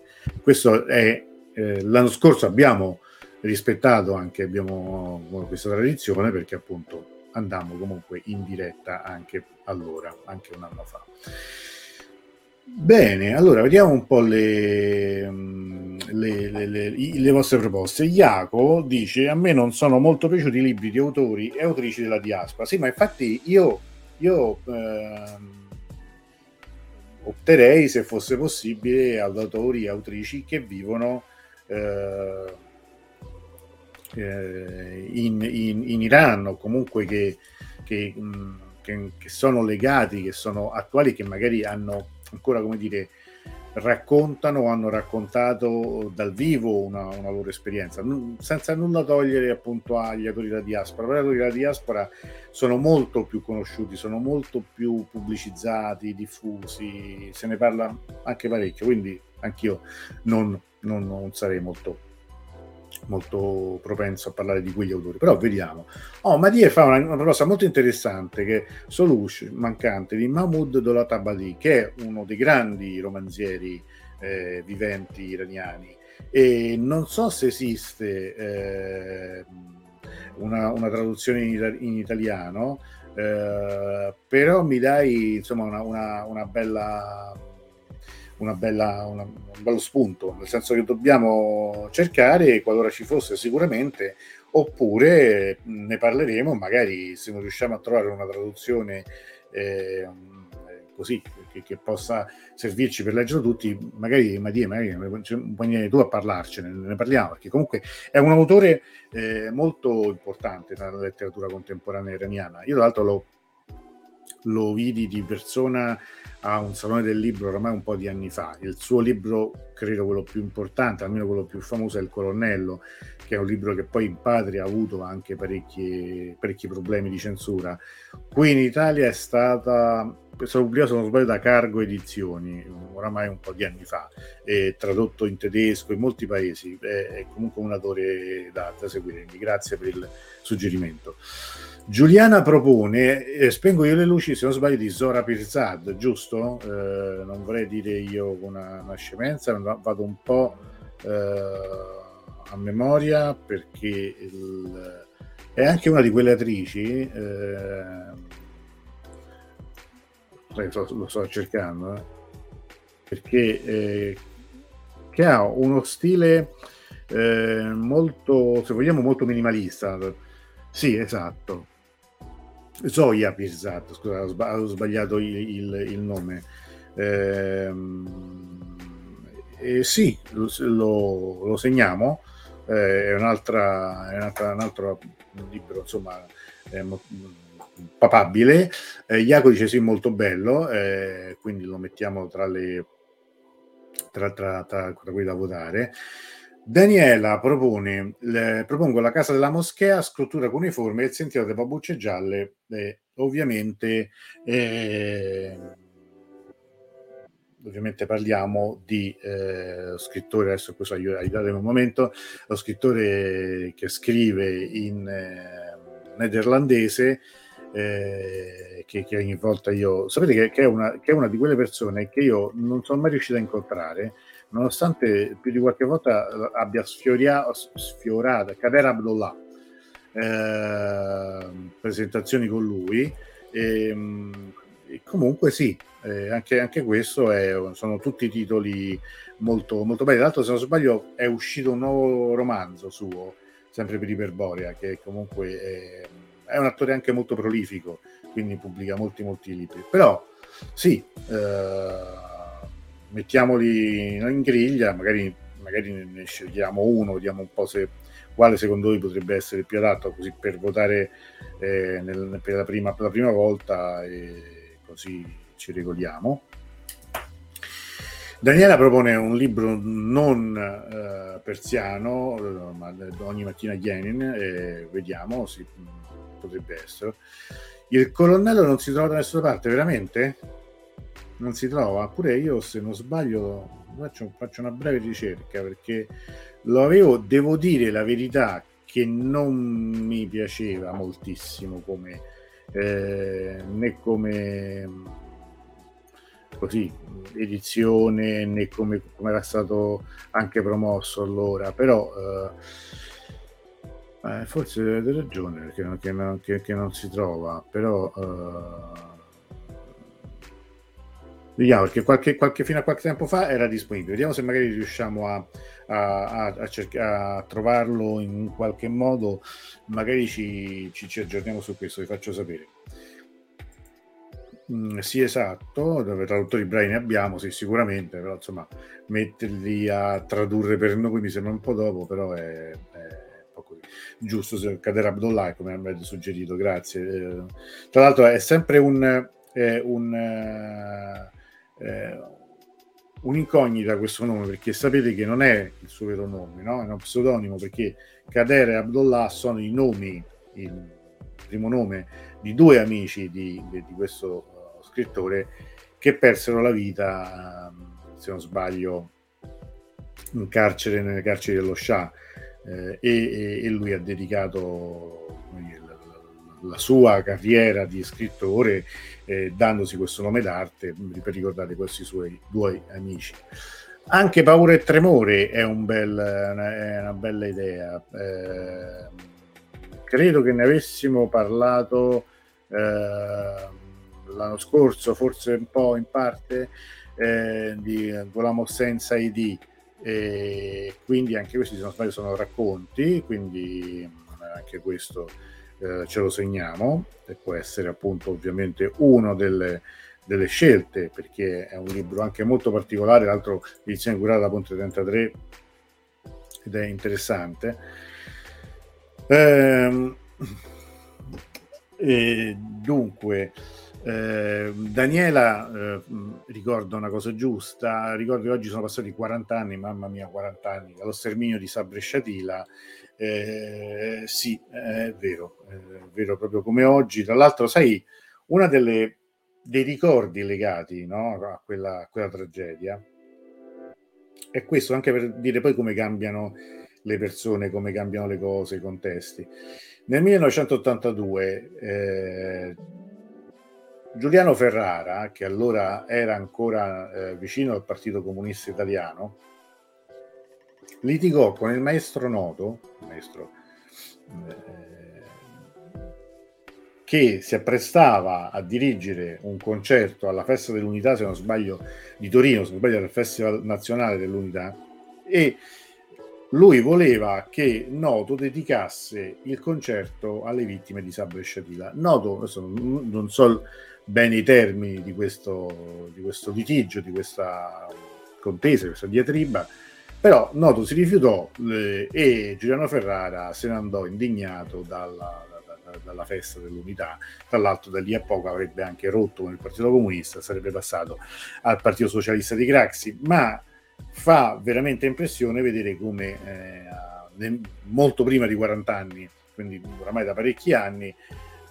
questo è eh, l'anno scorso abbiamo rispettato anche abbiamo questa tradizione perché appunto andammo comunque in diretta anche allora, anche un anno fa. Bene, allora vediamo un po' le, le, le, le, vostre proposte. Iaco dice: A me non sono molto piaciuti i libri di autori e autrici della diaspora. Sì, ma infatti io, io ehm, opterei, se fosse possibile, ad autori e autrici che vivono eh, eh, in, in, in, Iran o comunque che, che, mm, che, che, sono legati, che sono attuali, che magari hanno ancora come dire raccontano o hanno raccontato dal vivo una, una loro esperienza, senza nulla togliere appunto agli autori della diaspora. Però gli autori della diaspora sono molto più conosciuti, sono molto più pubblicizzati, diffusi, se ne parla anche parecchio, quindi anch'io non, non, non sarei molto molto propenso a parlare di quegli autori, però vediamo. Oh, Madie fa una, una proposta molto interessante che Solush, mancante, di Mahmoud Dolatabadi, che è uno dei grandi romanzieri eh, viventi iraniani e non so se esiste eh, una, una, traduzione in, in italiano, eh, però mi dai insomma una, una, una bella una bella, una, un bello spunto, nel senso che dobbiamo cercare, qualora ci fosse sicuramente, oppure ne parleremo, magari se non riusciamo a trovare una traduzione eh, così che, che, possa servirci per leggere tutti, magari Madia, magari puoi tu a parlarcene, ne parliamo, perché comunque è un autore eh, molto importante nella letteratura contemporanea iraniana. Io tra l'altro l'ho lo vidi di persona a un salone del libro ormai un po' di anni fa. Il suo libro, credo quello più importante, almeno quello più famoso, è Il Colonnello, che è un libro che poi in patria ha avuto anche parecchi, parecchi problemi di censura. Qui in Italia è stata stato pubblicato, se non sbaglio, da Cargo Edizioni, oramai un po' di anni fa, è tradotto in tedesco in molti paesi, è comunque un autore da, da seguire, quindi grazie per il suggerimento. Giuliana propone, eh, spengo io le luci se non sbaglio di Zora Pirzad, giusto? Eh, non vorrei dire io una, una scemenza, vado un po' eh, a memoria perché il, è anche una di quelle attrici, eh, lo sto cercando, eh, perché eh, che ha uno stile molto, se vogliamo, molto minimalista. Sì, esatto Zoya Pirzat, scusa, ho sbagliato il, il, il nome. Eh, eh, sì, lo, lo segniamo, eh, è, un'altra, è un'altra, un altro libro, insomma, papabile. Eh, Iaco dice sì, molto bello, eh, quindi lo mettiamo tra le tra, tra, tra, tra quelli da votare. Daniela propone, le, propongo la casa della moschea, scrittura cuneiforme e il sentiero delle babbucce gialle, eh, ovviamente, eh, ovviamente parliamo di eh, scrittore, adesso questo aiutatemi un momento, lo scrittore che scrive in eh, nederlandese, eh, che, che, ogni volta io... Sapete che, che, è una, che è una di quelle persone che io non sono mai riuscito a incontrare, nonostante più di qualche volta abbia sfiorato Kader Abdullah, eh, presentazioni con lui. E, e comunque sì, eh, anche, anche, questo è, sono tutti titoli molto, molto belli. Tra l'altro, se non sbaglio, è uscito un nuovo romanzo suo, sempre per Iperborea, che comunque è, è un attore anche molto prolifico, quindi pubblica molti, molti libri. Però sì, eh, mettiamoli in griglia, magari, magari ne scegliamo uno, vediamo un po' se quale secondo voi potrebbe essere più adatto così per votare eh, nel, per, la prima, la prima, volta e così ci regoliamo. Daniela propone un libro non eh, persiano, ma ogni mattina Yenin, e vediamo, si, potrebbe essere. Il colonnello non si trova da nessuna parte, veramente? Non si trova. Pure io, se non sbaglio, faccio, faccio una breve ricerca perché lo avevo, devo dire la verità, che non mi piaceva moltissimo come eh, né come così edizione né come, come, era stato anche promosso allora però eh, eh, forse avete ragione perché che non, che, che non si trova però eh, Vediamo perché qualche, qualche, fino a qualche tempo fa era disponibile. Vediamo se magari riusciamo a, a, a, cerca, a trovarlo in qualche modo. Magari ci, ci, ci, aggiorniamo su questo, vi faccio sapere. Mm, sì, esatto, dove traduttori bravi ne abbiamo, sì, sicuramente, però insomma, metterli a tradurre per noi mi sembra un po' dopo, però è, è. Giusto, se Kader Abdullah, come avete suggerito, grazie. Eh, tra l'altro è sempre un... È un uh, eh, un'incognita questo nome perché sapete che non è il suo vero nome, no? è uno pseudonimo perché Kader e Abdullah sono i nomi, il primo nome di due amici di, di, di questo uh, scrittore che persero la vita, uh, se non sbaglio, in carcere, nelle carceri dello Shah eh, e, e, lui ha dedicato la sua carriera di scrittore eh, dandosi questo nome d'arte per ricordare questi suoi due amici. Anche Paura e Tremore è, un bel, è una bella idea. Eh, credo che ne avessimo parlato eh, l'anno scorso, forse un po' in parte, eh, di Volamo senza ID. E quindi anche questi, se non sbaglio, sono racconti, quindi anche questo eh, ce lo segniamo e può essere appunto ovviamente una delle, delle, scelte perché è un libro anche molto particolare, l'altro edizione curata da Ponte 33 ed è interessante. Ehm, dunque, Eh, Daniela eh, ricorda una cosa giusta, ricordo che oggi sono passati 40 anni, mamma mia 40 anni, dallo sterminio di Sabre Sciatila, eh, sì, è vero, è vero proprio come oggi, tra l'altro sai, delle dei ricordi legati no, a, quella, a quella tragedia è questo anche per dire poi come cambiano le persone, come cambiano le cose, i contesti. Nel 1982 eh, Giuliano Ferrara, che allora era ancora eh, vicino al Partito Comunista Italiano, litigò con il maestro Noto, maestro, eh, che si apprestava a dirigere un concerto alla Festa dell'Unità, se non sbaglio, di Torino, se non sbaglio, al Festival Nazionale dell'Unità, e lui voleva che Noto dedicasse il concerto alle vittime di Sabra e Sciatila. Noto, non so bene i termini di questo, di questo litigio, di questa contesa, di questa diatriba, però Noto si rifiutò eh, e Giuliano Ferrara se ne andò indignato dalla, da, dalla festa dell'unità. Tra l'altro da lì a poco avrebbe anche rotto con il Partito Comunista, sarebbe passato al Partito Socialista di Craxi, ma fa veramente impressione vedere come eh, molto prima di 40 anni, quindi oramai da parecchi anni,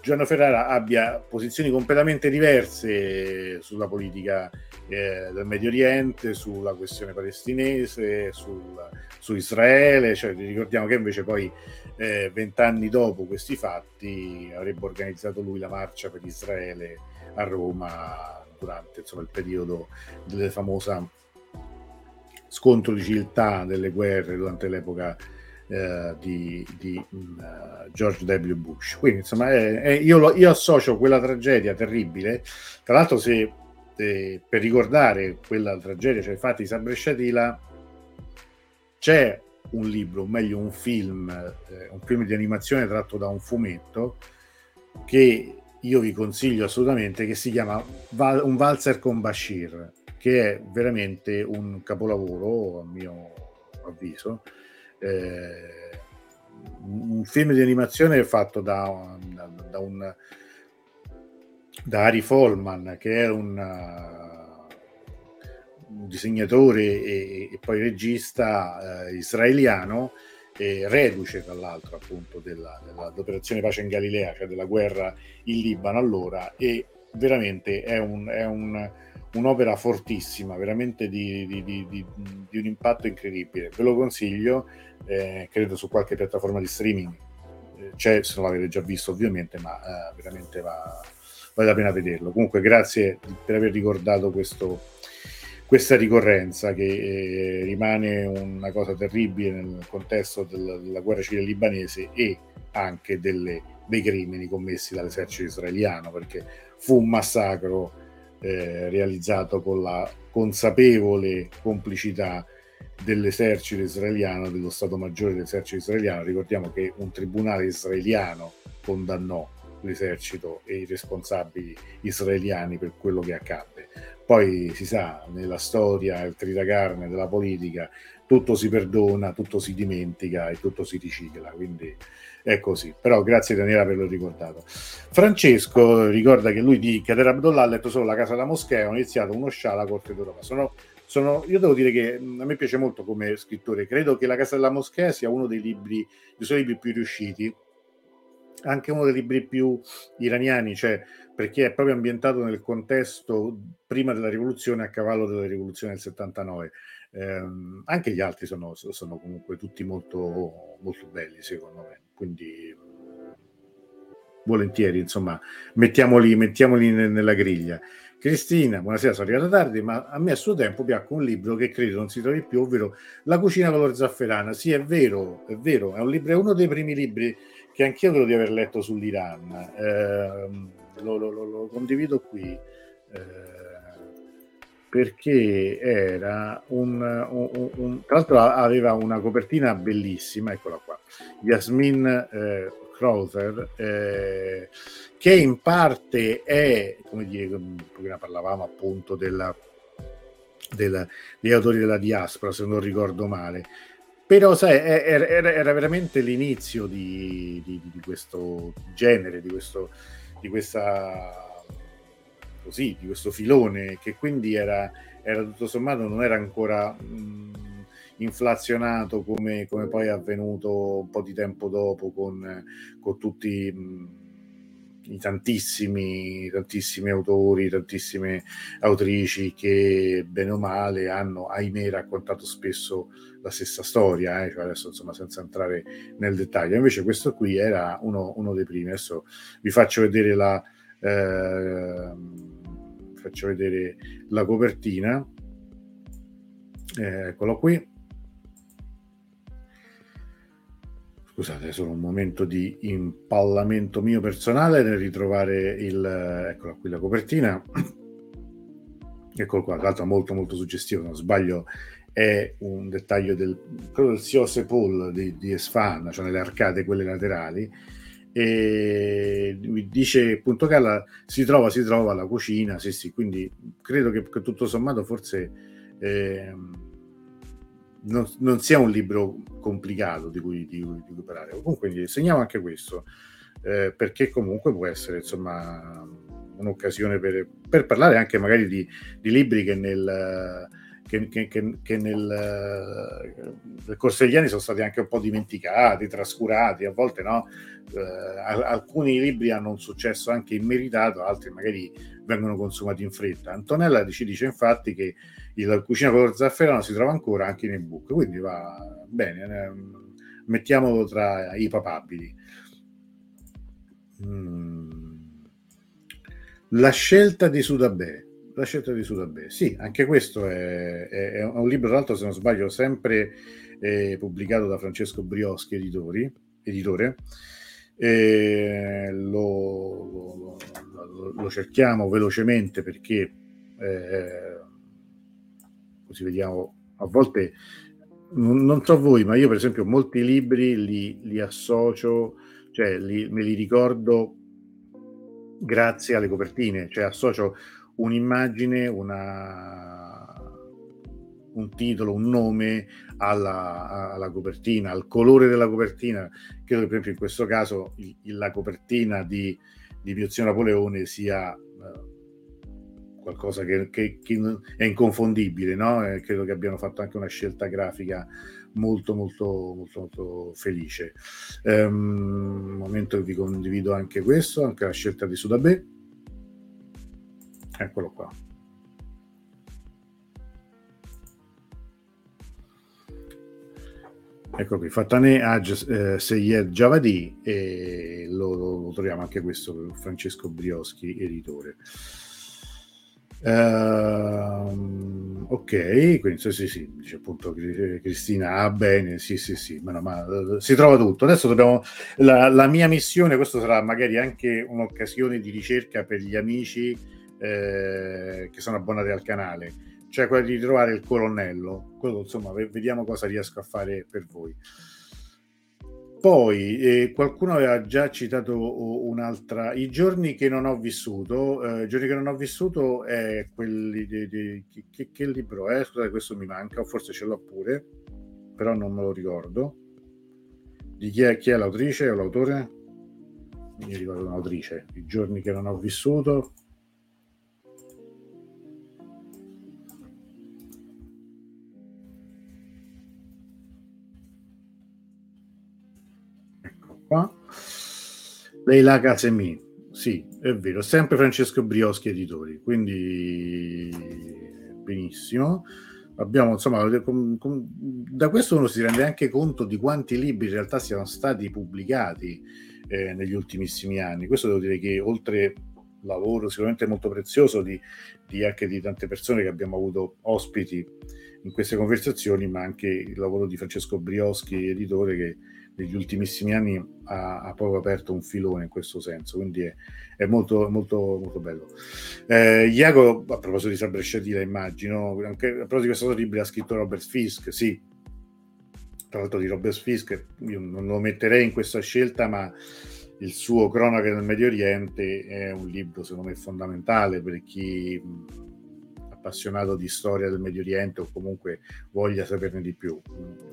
Gianno Ferrara abbia posizioni completamente diverse sulla politica eh, del Medio Oriente, sulla questione palestinese, sul, su Israele, cioè, ricordiamo che invece poi eh, vent'anni dopo questi fatti avrebbe organizzato lui la marcia per Israele a Roma durante insomma, il periodo della famosa scontro di civiltà delle guerre durante l'epoca eh, di, di uh, George W. Bush. Quindi, insomma, è, è, io, lo, io, associo quella tragedia terribile. Tra l'altro, se eh, per ricordare quella tragedia, cioè infatti San Bresciatila, c'è un libro, o meglio un film, eh, un film di animazione tratto da un fumetto che io vi consiglio assolutamente, che si chiama Val- Un valzer con Bashir, che è veramente un capolavoro, a mio avviso, eh, un film di animazione fatto da, da, da, un, da Ari Folman, che è un, un disegnatore e, e, poi regista eh, israeliano, reduce tra l'altro appunto della, della, dell'operazione Pace in Galilea, cioè della guerra in Libano allora, e veramente è un, è un un'opera fortissima, veramente di, di, di, di, un impatto incredibile. Ve lo consiglio, eh, credo su qualche piattaforma di streaming. Eh, c'è, se non l'avete già visto ovviamente, ma eh, veramente va, vale la pena vederlo. Comunque grazie per aver ricordato questo, questa ricorrenza che eh, rimane una cosa terribile nel contesto del, della guerra civile libanese e anche delle, dei crimini commessi dall'esercito israeliano, perché fu un massacro eh, realizzato con la consapevole complicità dell'esercito israeliano, dello Stato Maggiore dell'esercito israeliano. Ricordiamo che un tribunale israeliano condannò l'esercito e i responsabili israeliani per quello che accadde. Poi si sa, nella storia, il tritacarne della politica, tutto si perdona, tutto si dimentica e tutto si ricicla. Quindi è così. Però grazie Daniela per averlo ricordato. Francesco ricorda che lui di Kader Abdullah ha letto solo La casa della moschea, ho iniziato uno scià alla corte d'Europa. Sono, sono, io devo dire che a me piace molto come scrittore, credo che La casa della moschea sia uno dei libri, dei suoi libri più riusciti, anche uno dei libri più iraniani, cioè perché è proprio ambientato nel contesto prima della rivoluzione a cavallo della rivoluzione del 79. Eh, anche gli altri sono, sono comunque tutti molto, molto belli, secondo me quindi volentieri, insomma, mettiamoli, mettiamoli nella griglia. Cristina, buonasera, sono arrivata tardi, ma a me a suo tempo piacque un libro che credo non si trovi più, ovvero La cucina color zafferana. Sì, è vero, è vero, è un libro, è uno dei primi libri che anch'io credo di aver letto sull'Iran. Eh, lo, lo, lo, lo, condivido qui. Eh, perché era un, un, un, tra l'altro aveva una copertina bellissima, eccola qua, Yasmin eh, Crowther, eh, che in parte è, come dire, prima parlavamo appunto della, della, degli autori della diaspora, se non ricordo male, però sai, era, era veramente l'inizio di, di, di, questo genere, di, questo, di questa così, di questo filone che quindi era, era tutto sommato non era ancora mh, inflazionato come, come, poi è avvenuto un po' di tempo dopo con, con tutti mh, i tantissimi, tantissimi autori, tantissime autrici che bene o male hanno, ahimè, raccontato spesso la stessa storia, eh? cioè adesso insomma senza entrare nel dettaglio. Invece questo qui era uno, uno dei primi. Adesso vi faccio vedere la, eh, faccio vedere la copertina. Eh, eccolo qui. Scusate, solo un momento di impallamento mio personale nel ritrovare il... Eccola qui la copertina. Eccolo qua, tra l'altro molto molto suggestivo, non sbaglio è un dettaglio del, quello del Siose Paul di, di Esfan, cioè nelle arcate quelle laterali, e dice appunto che alla, si trova, si trova la cucina, sì sì, quindi credo che, che tutto sommato forse eh, non, non, sia un libro complicato di cui, di, di cui parlare. Comunque segniamo anche questo, eh, perché comunque può essere insomma un'occasione per, per parlare anche magari di, di libri che nel che, che, che, nel, nel, corso degli anni sono stati anche un po' dimenticati, trascurati, a volte no. Eh, alcuni libri hanno un successo anche immeritato, altri magari vengono consumati in fretta. Antonella ci dice infatti che il Cucina color zafferano si trova ancora anche in ebook, quindi va bene, eh, mettiamolo tra i papabili. Mm. La scelta di Sudabè la scelta di Sudabè. Sì, anche questo è, è, è, un libro, tra l'altro, se non sbaglio, sempre eh, pubblicato da Francesco Brioschi, editori, editore. Eh, lo, lo, lo, cerchiamo velocemente perché eh, così vediamo a volte non, non, so voi ma io per esempio molti libri li, li associo cioè li, me li ricordo grazie alle copertine cioè associo un'immagine, una, un titolo, un nome alla, alla, copertina, al colore della copertina. Credo che per esempio in questo caso il, la copertina di, di Mio Zio Napoleone sia uh, qualcosa che, che, che, è inconfondibile, no? E credo che abbiano fatto anche una scelta grafica molto molto molto, molto felice. Um, momento che vi condivido anche questo, anche la scelta di Sudabè Eccolo qua. Ecco qui, Fatanè Haj eh, Seyed Javadi e lo, lo, lo, troviamo anche questo Francesco Brioschi, editore. Uh, ok, quindi sì, sì, sì, dice appunto Cristina, ah bene, sì, sì, sì, ma, no, ma si trova tutto. Adesso dobbiamo, la, la mia missione, questo sarà magari anche un'occasione di ricerca per gli amici eh, che sono abbonati al canale, cioè quello di trovare il colonnello. Quello, insomma, vediamo cosa riesco a fare per voi. Poi eh, qualcuno aveva già citato un'altra. I giorni che non ho vissuto, eh, i giorni che non ho vissuto è quelli di, di che, che, libro è? Scusate, questo mi manca, forse ce l'ho pure, però non me lo ricordo. Di chi è, chi è l'autrice o l'autore? Mi ricordo un'autrice. I giorni che non ho vissuto. Leila Casemi, sì, è vero, sempre Francesco Brioschi editori, quindi benissimo. Abbiamo, insomma, da questo uno si rende anche conto di quanti libri in realtà siano stati pubblicati eh, negli ultimissimi anni. Questo devo dire che oltre lavoro sicuramente molto prezioso di, di, anche di tante persone che abbiamo avuto ospiti in queste conversazioni, ma anche il lavoro di Francesco Brioschi, editore, che negli ultimissimi anni ha, ha, proprio aperto un filone in questo senso, quindi è, è molto, molto, molto bello. Eh, Iago, a proposito di Sabre Sciatila, immagino, anche a proposito di questo libro ha scritto Robert Fisk, sì, tra l'altro di Robert Fisk, io non lo metterei in questa scelta, ma il suo Cronache del Medio Oriente è un libro secondo me fondamentale per chi appassionato di storia del Medio Oriente o comunque voglia saperne di più.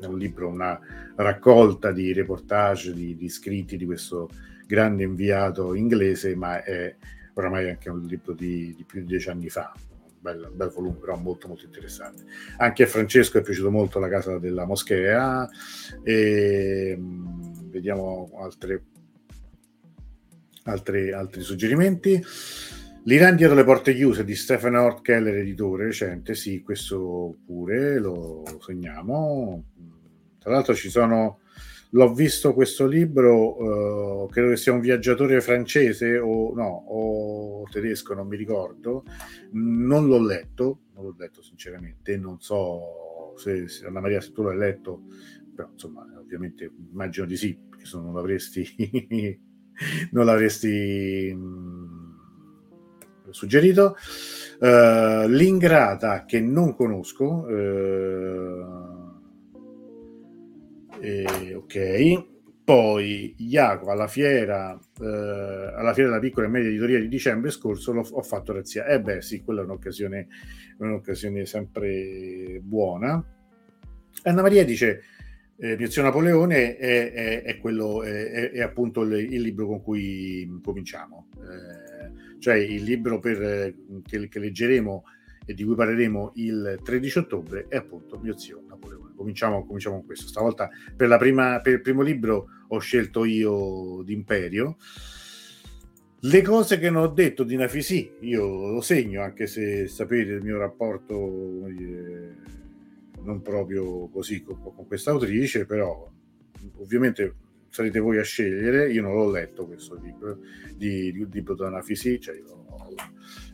È un libro, una raccolta di reportage, di, di scritti di questo grande inviato inglese, ma è oramai anche un libro di, di più di dieci anni fa, bel, bel, volume, però molto molto interessante. Anche a Francesco è piaciuto molto La casa della moschea e mm, vediamo altre, altre, altri suggerimenti. L'Iran dietro le porte chiuse di Stephen Hort Keller, editore recente, sì, questo pure lo segniamo. Tra l'altro ci sono l'ho visto questo libro, uh, credo che sia un viaggiatore francese o no, o tedesco, non mi ricordo, non l'ho letto, non l'ho letto sinceramente, non so se, se Anna Maria se tu l'hai letto, però insomma ovviamente immagino di sì, perché se non l'avresti, non l'avresti mm, suggerito. Uh, l'ingrata che non conosco, uh, eh, ok. Poi Iaco alla fiera, eh, alla fiera della piccola e media editoria di dicembre scorso ho fatto razzia. Eh beh, sì, quella è un'occasione, un'occasione sempre buona. Anna Maria dice: eh, Mio zio Napoleone è, è, è, quello, è, è appunto il, il, libro con cui cominciamo, eh, cioè il libro per, che, che leggeremo e di cui parleremo il 13 ottobre è appunto Mio zio Napoleone cominciamo, cominciamo con questo. Stavolta per, prima, per il primo libro ho scelto io d'Imperio. Le cose che non ho detto di Nafisi, io lo segno, anche se sapete il mio rapporto eh, non proprio così con, con questa autrice, però ovviamente sarete voi a scegliere. Io non l'ho letto questo libro di, di, di Nafisi, cioè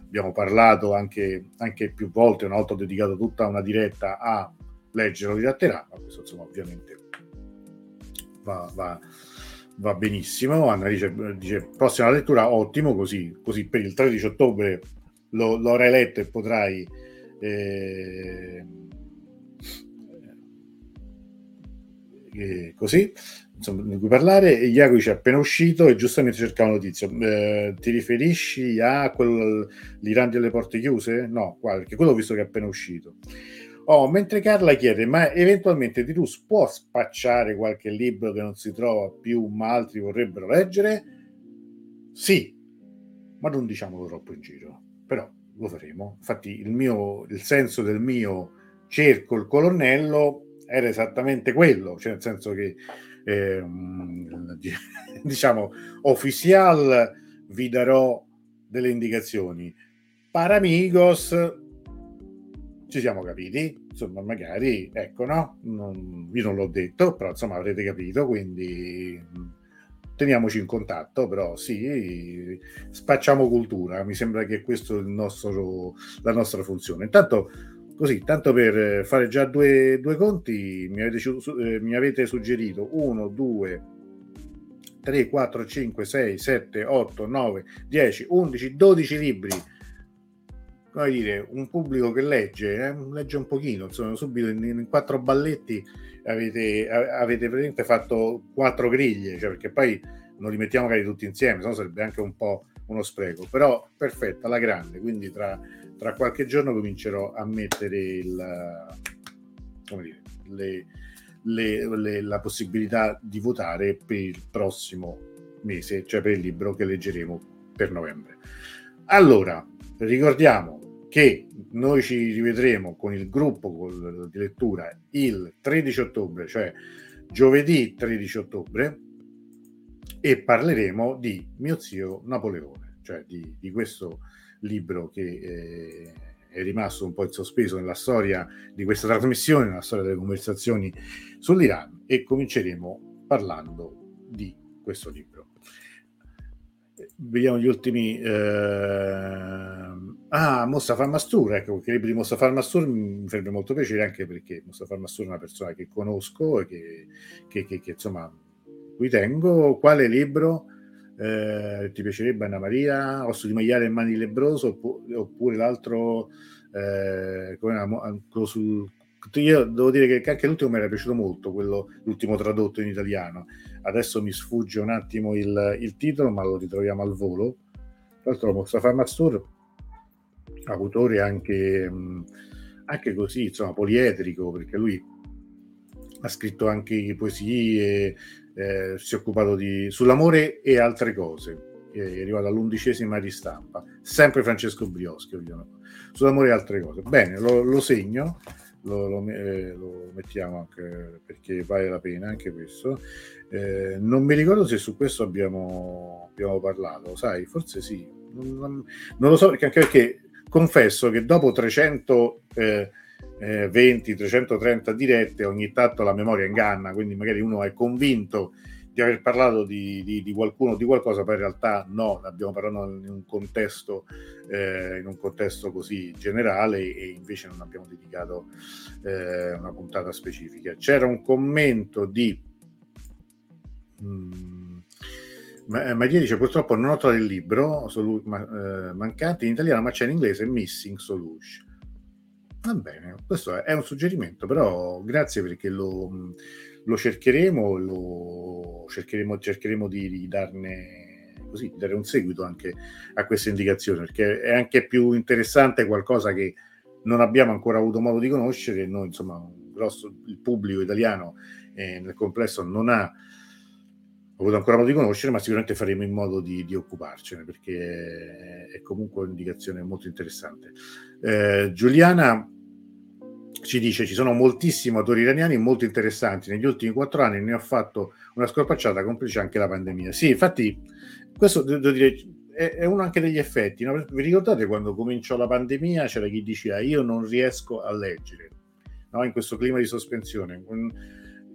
abbiamo parlato anche, anche, più volte, una volta ho dedicato tutta una diretta a leggerlo didatterà, ma questo insomma ovviamente va, va, va benissimo. Anna dice, dice, prossima lettura ottimo, così, così per il 13 ottobre lo, lo avrai letto e potrai... Eh, eh, così insomma, di cui parlare. Iacovic è appena uscito e giustamente cercava notizia. Eh, ti riferisci a quel, l'Iran delle porte chiuse? No, qua, perché quello ho visto che è appena uscito. Oh, mentre Carla chiede, ma eventualmente Tirus può spacciare qualche libro che non si trova più, ma altri vorrebbero leggere? Sì, ma non diciamolo troppo in giro, però lo faremo. Infatti il, mio, il senso del mio cerco il colonnello era esattamente quello, cioè nel senso che eh, diciamo ufficial vi darò delle indicazioni. Paramigos ci siamo capiti, insomma, magari, ecco, no? Non, io non l'ho detto, però insomma avrete capito, quindi teniamoci in contatto, però sì, spacciamo cultura, mi sembra che questo è nostro, la nostra funzione. Intanto, così, tanto per fare già due, due conti, mi avete, eh, mi avete suggerito 1, 2, 3, 4, 5, 6, 7, 8, 9, 10, 11, 12 libri. Come dire, un pubblico che legge, eh, legge un pochino, insomma, subito in, in quattro balletti avete, avete praticamente fatto quattro griglie, cioè perché poi non li mettiamo magari tutti insieme, se no sarebbe anche un po' uno spreco, però perfetta, la grande, quindi tra, tra qualche giorno comincerò a mettere il, come dire, le, le, le, la possibilità di votare per il prossimo mese, cioè per il libro che leggeremo per novembre. Allora, ricordiamo che noi ci rivedremo con il gruppo di lettura il 13 ottobre, cioè giovedì 13 ottobre, e parleremo di mio zio Napoleone, cioè di, di questo libro che eh, è rimasto un po' in sospeso nella storia di questa trasmissione, nella storia delle conversazioni sull'Iran, e cominceremo parlando di questo libro. Vediamo gli ultimi. Eh, Ah, Mustafa Mastur, ecco, che libro di Mustafa Mastur mi farebbe molto piacere anche perché Mustafa Mastur è una persona che conosco e che, che, che, che insomma, cui tengo. Quale libro eh, ti piacerebbe, Anna Maria? Osso di maiale e mani lebroso oppure, l'altro, eh, come, quello sul... Io devo dire che anche l'ultimo mi era piaciuto molto, quello, l'ultimo tradotto in italiano. Adesso mi sfugge un attimo il, il titolo, ma lo ritroviamo al volo. Tra l'altro, Mustafa Mastur autore anche, anche così, insomma, poliedrico, perché lui ha scritto anche poesie, eh, si è occupato di, sull'amore e altre cose. è arrivato all'undicesima ristampa, sempre Francesco Brioschi, sull'amore e altre cose. Bene, lo, lo segno, lo, lo, eh, lo, mettiamo anche perché vale la pena anche questo. Eh, non mi ricordo se su questo abbiamo, abbiamo parlato, sai, forse sì, non, non, lo so perché anche perché confesso che dopo 300 eh, 20, 330 dirette, ogni tanto la memoria inganna, quindi magari uno è convinto di aver parlato di, di, di qualcuno di qualcosa, poi in realtà no, abbiamo parlato in un contesto, eh, in un contesto così generale e invece non abbiamo dedicato eh, una puntata specifica. C'era un commento di mm, Maria dice purtroppo non ho trovato il libro solu- ma, eh, mancante in italiano ma c'è in inglese Missing Solution Va bene, questo è un suggerimento, però grazie perché lo, lo cercheremo, lo cercheremo, cercheremo di, di darne così, dare un seguito anche a queste indicazioni, perché è anche più interessante qualcosa che non abbiamo ancora avuto modo di conoscere, noi insomma grosso, il pubblico italiano eh, nel complesso non ha avuto ancora modo di conoscere, ma sicuramente faremo in modo di, di occuparcene perché è comunque un'indicazione molto interessante. Eh, Giuliana ci dice ci sono moltissimi autori iraniani molto interessanti negli ultimi quattro anni ne ho fatto una scorpacciata complice anche la pandemia sì infatti questo devo dire è, è uno anche degli effetti no? vi ricordate quando cominciò la pandemia c'era chi diceva io non riesco a leggere no? in questo clima di sospensione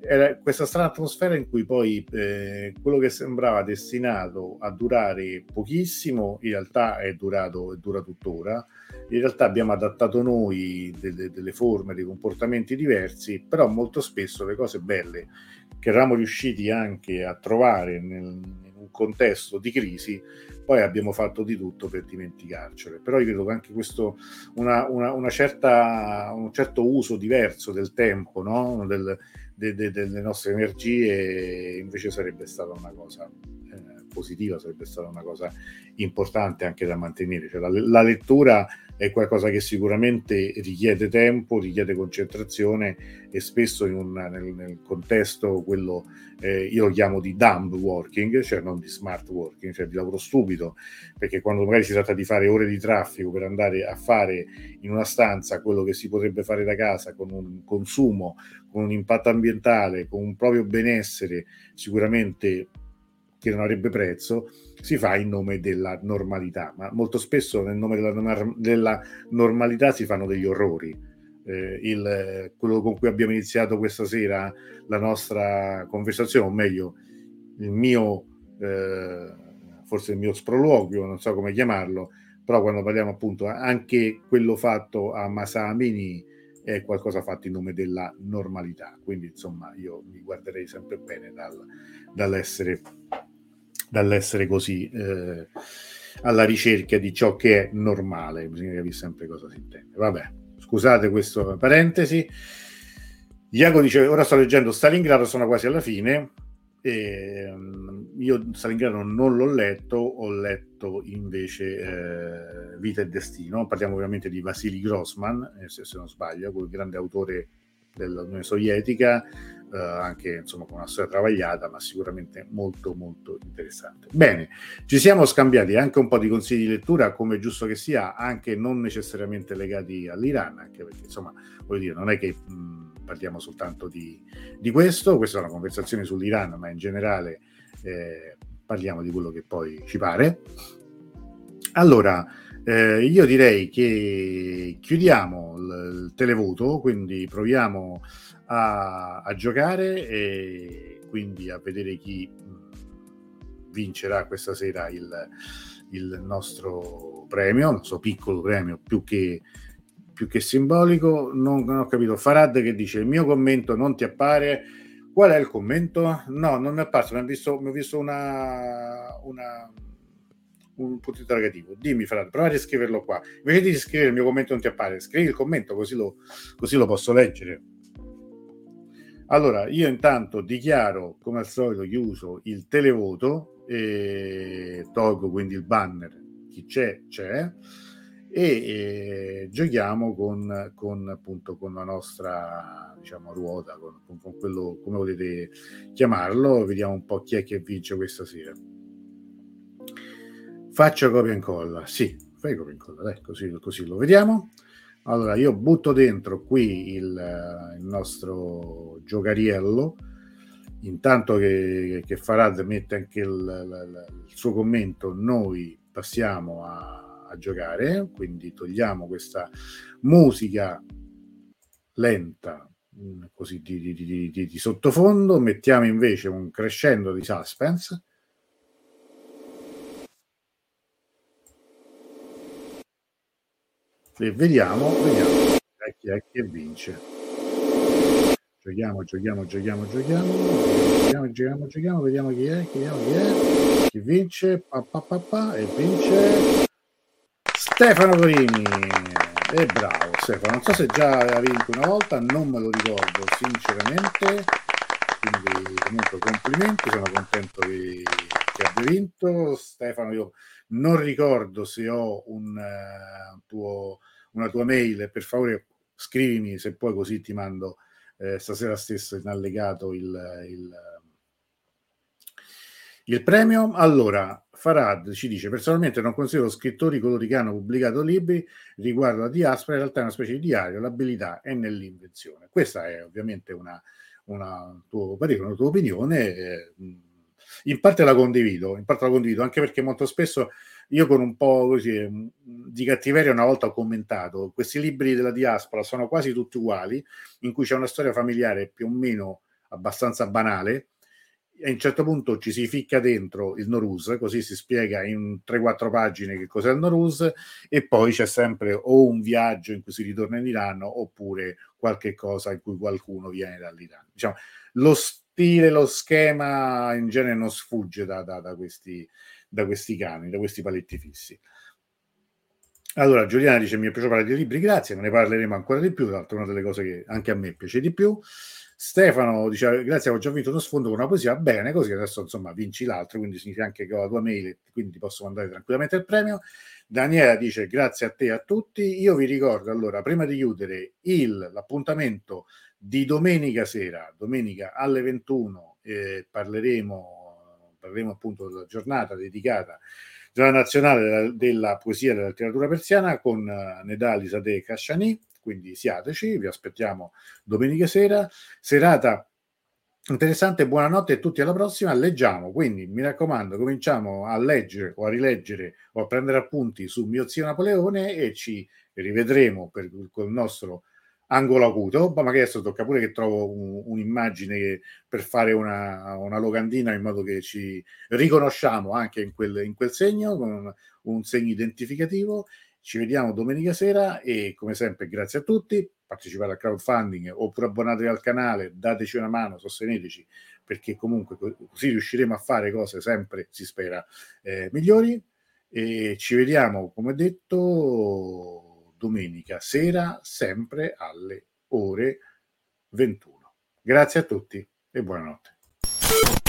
era questa strana atmosfera in cui poi eh, quello che sembrava destinato a durare pochissimo in realtà è durato e dura tuttora. In realtà abbiamo adattato noi delle, delle, forme, dei comportamenti diversi, però molto spesso le cose belle che eravamo riusciti anche a trovare nel, in un contesto di crisi, poi abbiamo fatto di tutto per dimenticarcele. Però io credo che anche questo, una, una, una certa, un certo uso diverso del tempo, no? del, de, de, delle nostre energie invece sarebbe stata una cosa eh, positiva, sarebbe stata una cosa importante anche da mantenere. Cioè, la, la, lettura è qualcosa che sicuramente richiede tempo, richiede concentrazione e spesso un, nel, nel, contesto quello eh, io lo chiamo di dumb working, cioè non di smart working, cioè di lavoro stupido, perché quando magari si tratta di fare ore di traffico per andare a fare in una stanza quello che si potrebbe fare da casa con un consumo, con un impatto ambientale, con un proprio benessere sicuramente che non avrebbe prezzo, si fa in nome della normalità, ma molto spesso nel nome della, della normalità si fanno degli orrori. Eh, il, quello con cui abbiamo iniziato questa sera la nostra conversazione, o meglio, il mio, eh, forse il mio sproloquio, non so come chiamarlo, però quando parliamo appunto anche quello fatto a Masamini è qualcosa fatto in nome della normalità, quindi insomma io mi guarderei sempre bene dal, dall'essere dall'essere così eh, alla ricerca di ciò che è normale, bisogna capire sempre cosa si intende. Vabbè, scusate questo parentesi. Iago dice, ora sto leggendo Stalingrado, sono quasi alla fine. E, um, io Stalingrado non l'ho letto, ho letto invece eh, Vita e Destino, parliamo ovviamente di Vasily Grossman, eh, se, se non sbaglio, quel grande autore dell'Unione Sovietica, eh, anche insomma con una storia travagliata, ma sicuramente molto molto interessante. Bene, ci siamo scambiati anche un po' di consigli di lettura, come giusto che sia, anche non necessariamente legati all'Iran, anche perché insomma, voglio dire, non è che mh, parliamo soltanto di, di, questo, questa è una conversazione sull'Iran, ma in generale eh, parliamo di quello che poi ci pare. Allora, eh, io direi che chiudiamo il, il televoto, quindi proviamo a, a, giocare e quindi a vedere chi vincerà questa sera il, il nostro premio, il nostro piccolo premio più che, più che simbolico. Non, non, ho capito. Farad che dice: Il mio commento non ti appare. Qual è il commento? No, non mi è apparso. Mi ho visto, mi ho visto una, una un punto interrogativo. Dimmi, Frate, prova a scriverlo qua. Invece di scrivere il mio commento non ti appare, scrivi il commento così lo, così lo posso leggere. Allora, io intanto dichiaro, come al solito, chiuso il televoto e tolgo quindi il banner. Chi c'è, c'è. E, e giochiamo con, con, appunto, con la nostra diciamo, ruota, con, con quello come volete chiamarlo. Vediamo un po' chi è che vince questa sera. Faccio copia e incolla, sì, fai copia e incolla, dai, così, così lo vediamo. Allora, io butto dentro qui il, il nostro giocariello, intanto che, che Farad mette anche il, il, il, suo commento, noi passiamo a, a giocare, quindi togliamo questa musica lenta mm, così di, di, di, di, sottofondo, mettiamo invece un crescendo di suspense e vediamo, vediamo. Chi è che vince. Giochiamo, giochiamo, giochiamo, giochiamo, giochiamo, giochiamo, giochiamo, vediamo chi è, chi vediamo chi è, chi vince, pa, pa, pa, pa, e vince Stefano Corini. E bravo Stefano, non so se già aveva vinto una volta, non me lo ricordo sinceramente, quindi comunque complimenti, sono contento che, che abbia vinto. Stefano, io non ricordo se ho un uh, tuo, una tua mail, per favore scrivimi se poi così ti mando eh, stasera stesso in allegato il, il, il premio. Allora, Farad ci dice: Personalmente non considero scrittori coloro che hanno pubblicato libri riguardo la diaspora, in realtà è una specie di diario, l'abilità è nell'invenzione. Questa è ovviamente una, una tuo una tua opinione. Eh, in parte la condivido, in parte la condivido, anche perché molto spesso io con un po' così mm, di cattiveria una volta ho commentato, questi libri della diaspora sono quasi tutti uguali, in cui c'è una storia familiare più o meno abbastanza banale, a un certo punto ci si ficca dentro il Norus, così si spiega in 3-4 pagine che cos'è il Norus, e poi c'è sempre o un viaggio in cui si ritorna in Iran oppure qualche cosa in cui qualcuno viene dall'Iran. Diciamo, lo stile, lo schema in genere non sfugge da, da, da, questi, da questi canoni, da questi paletti fissi. Allora, Giuliana dice: Mi è piaciuto parlare di libri, grazie, ne parleremo ancora di più. Tra l'altro, una delle cose che anche a me piace di più. Stefano dice: Grazie, ho già vinto uno sfondo con una poesia. Bene, così adesso insomma vinci l'altro, quindi significa anche che ho la tua mail, quindi posso mandare tranquillamente il premio. Daniela dice: Grazie a te e a tutti. Io vi ricordo allora, prima di chiudere, il, l'appuntamento di domenica sera, domenica alle 21, eh, parleremo, parleremo appunto della giornata dedicata giornata nazionale della, della poesia e della letteratura persiana con uh, Nedali Sadeh Kashani, quindi siateci, vi aspettiamo domenica sera, serata interessante, buonanotte e tutti alla prossima, leggiamo, quindi mi raccomando, cominciamo a leggere o a rileggere o a prendere appunti su mio zio Napoleone e ci rivedremo per, con il nostro angolo acuto, ma magari adesso tocca pure che trovo un, un'immagine per fare una, una, locandina in modo che ci riconosciamo anche in quel, in quel segno, con un segno identificativo. Ci vediamo domenica sera e come sempre grazie a tutti, partecipate al crowdfunding oppure abbonatevi al canale, dateci una mano, sosteneteci perché comunque così riusciremo a fare cose sempre, si spera, eh, migliori. E ci vediamo, come detto, domenica sera, sempre alle ore 21. Grazie a tutti e buonanotte.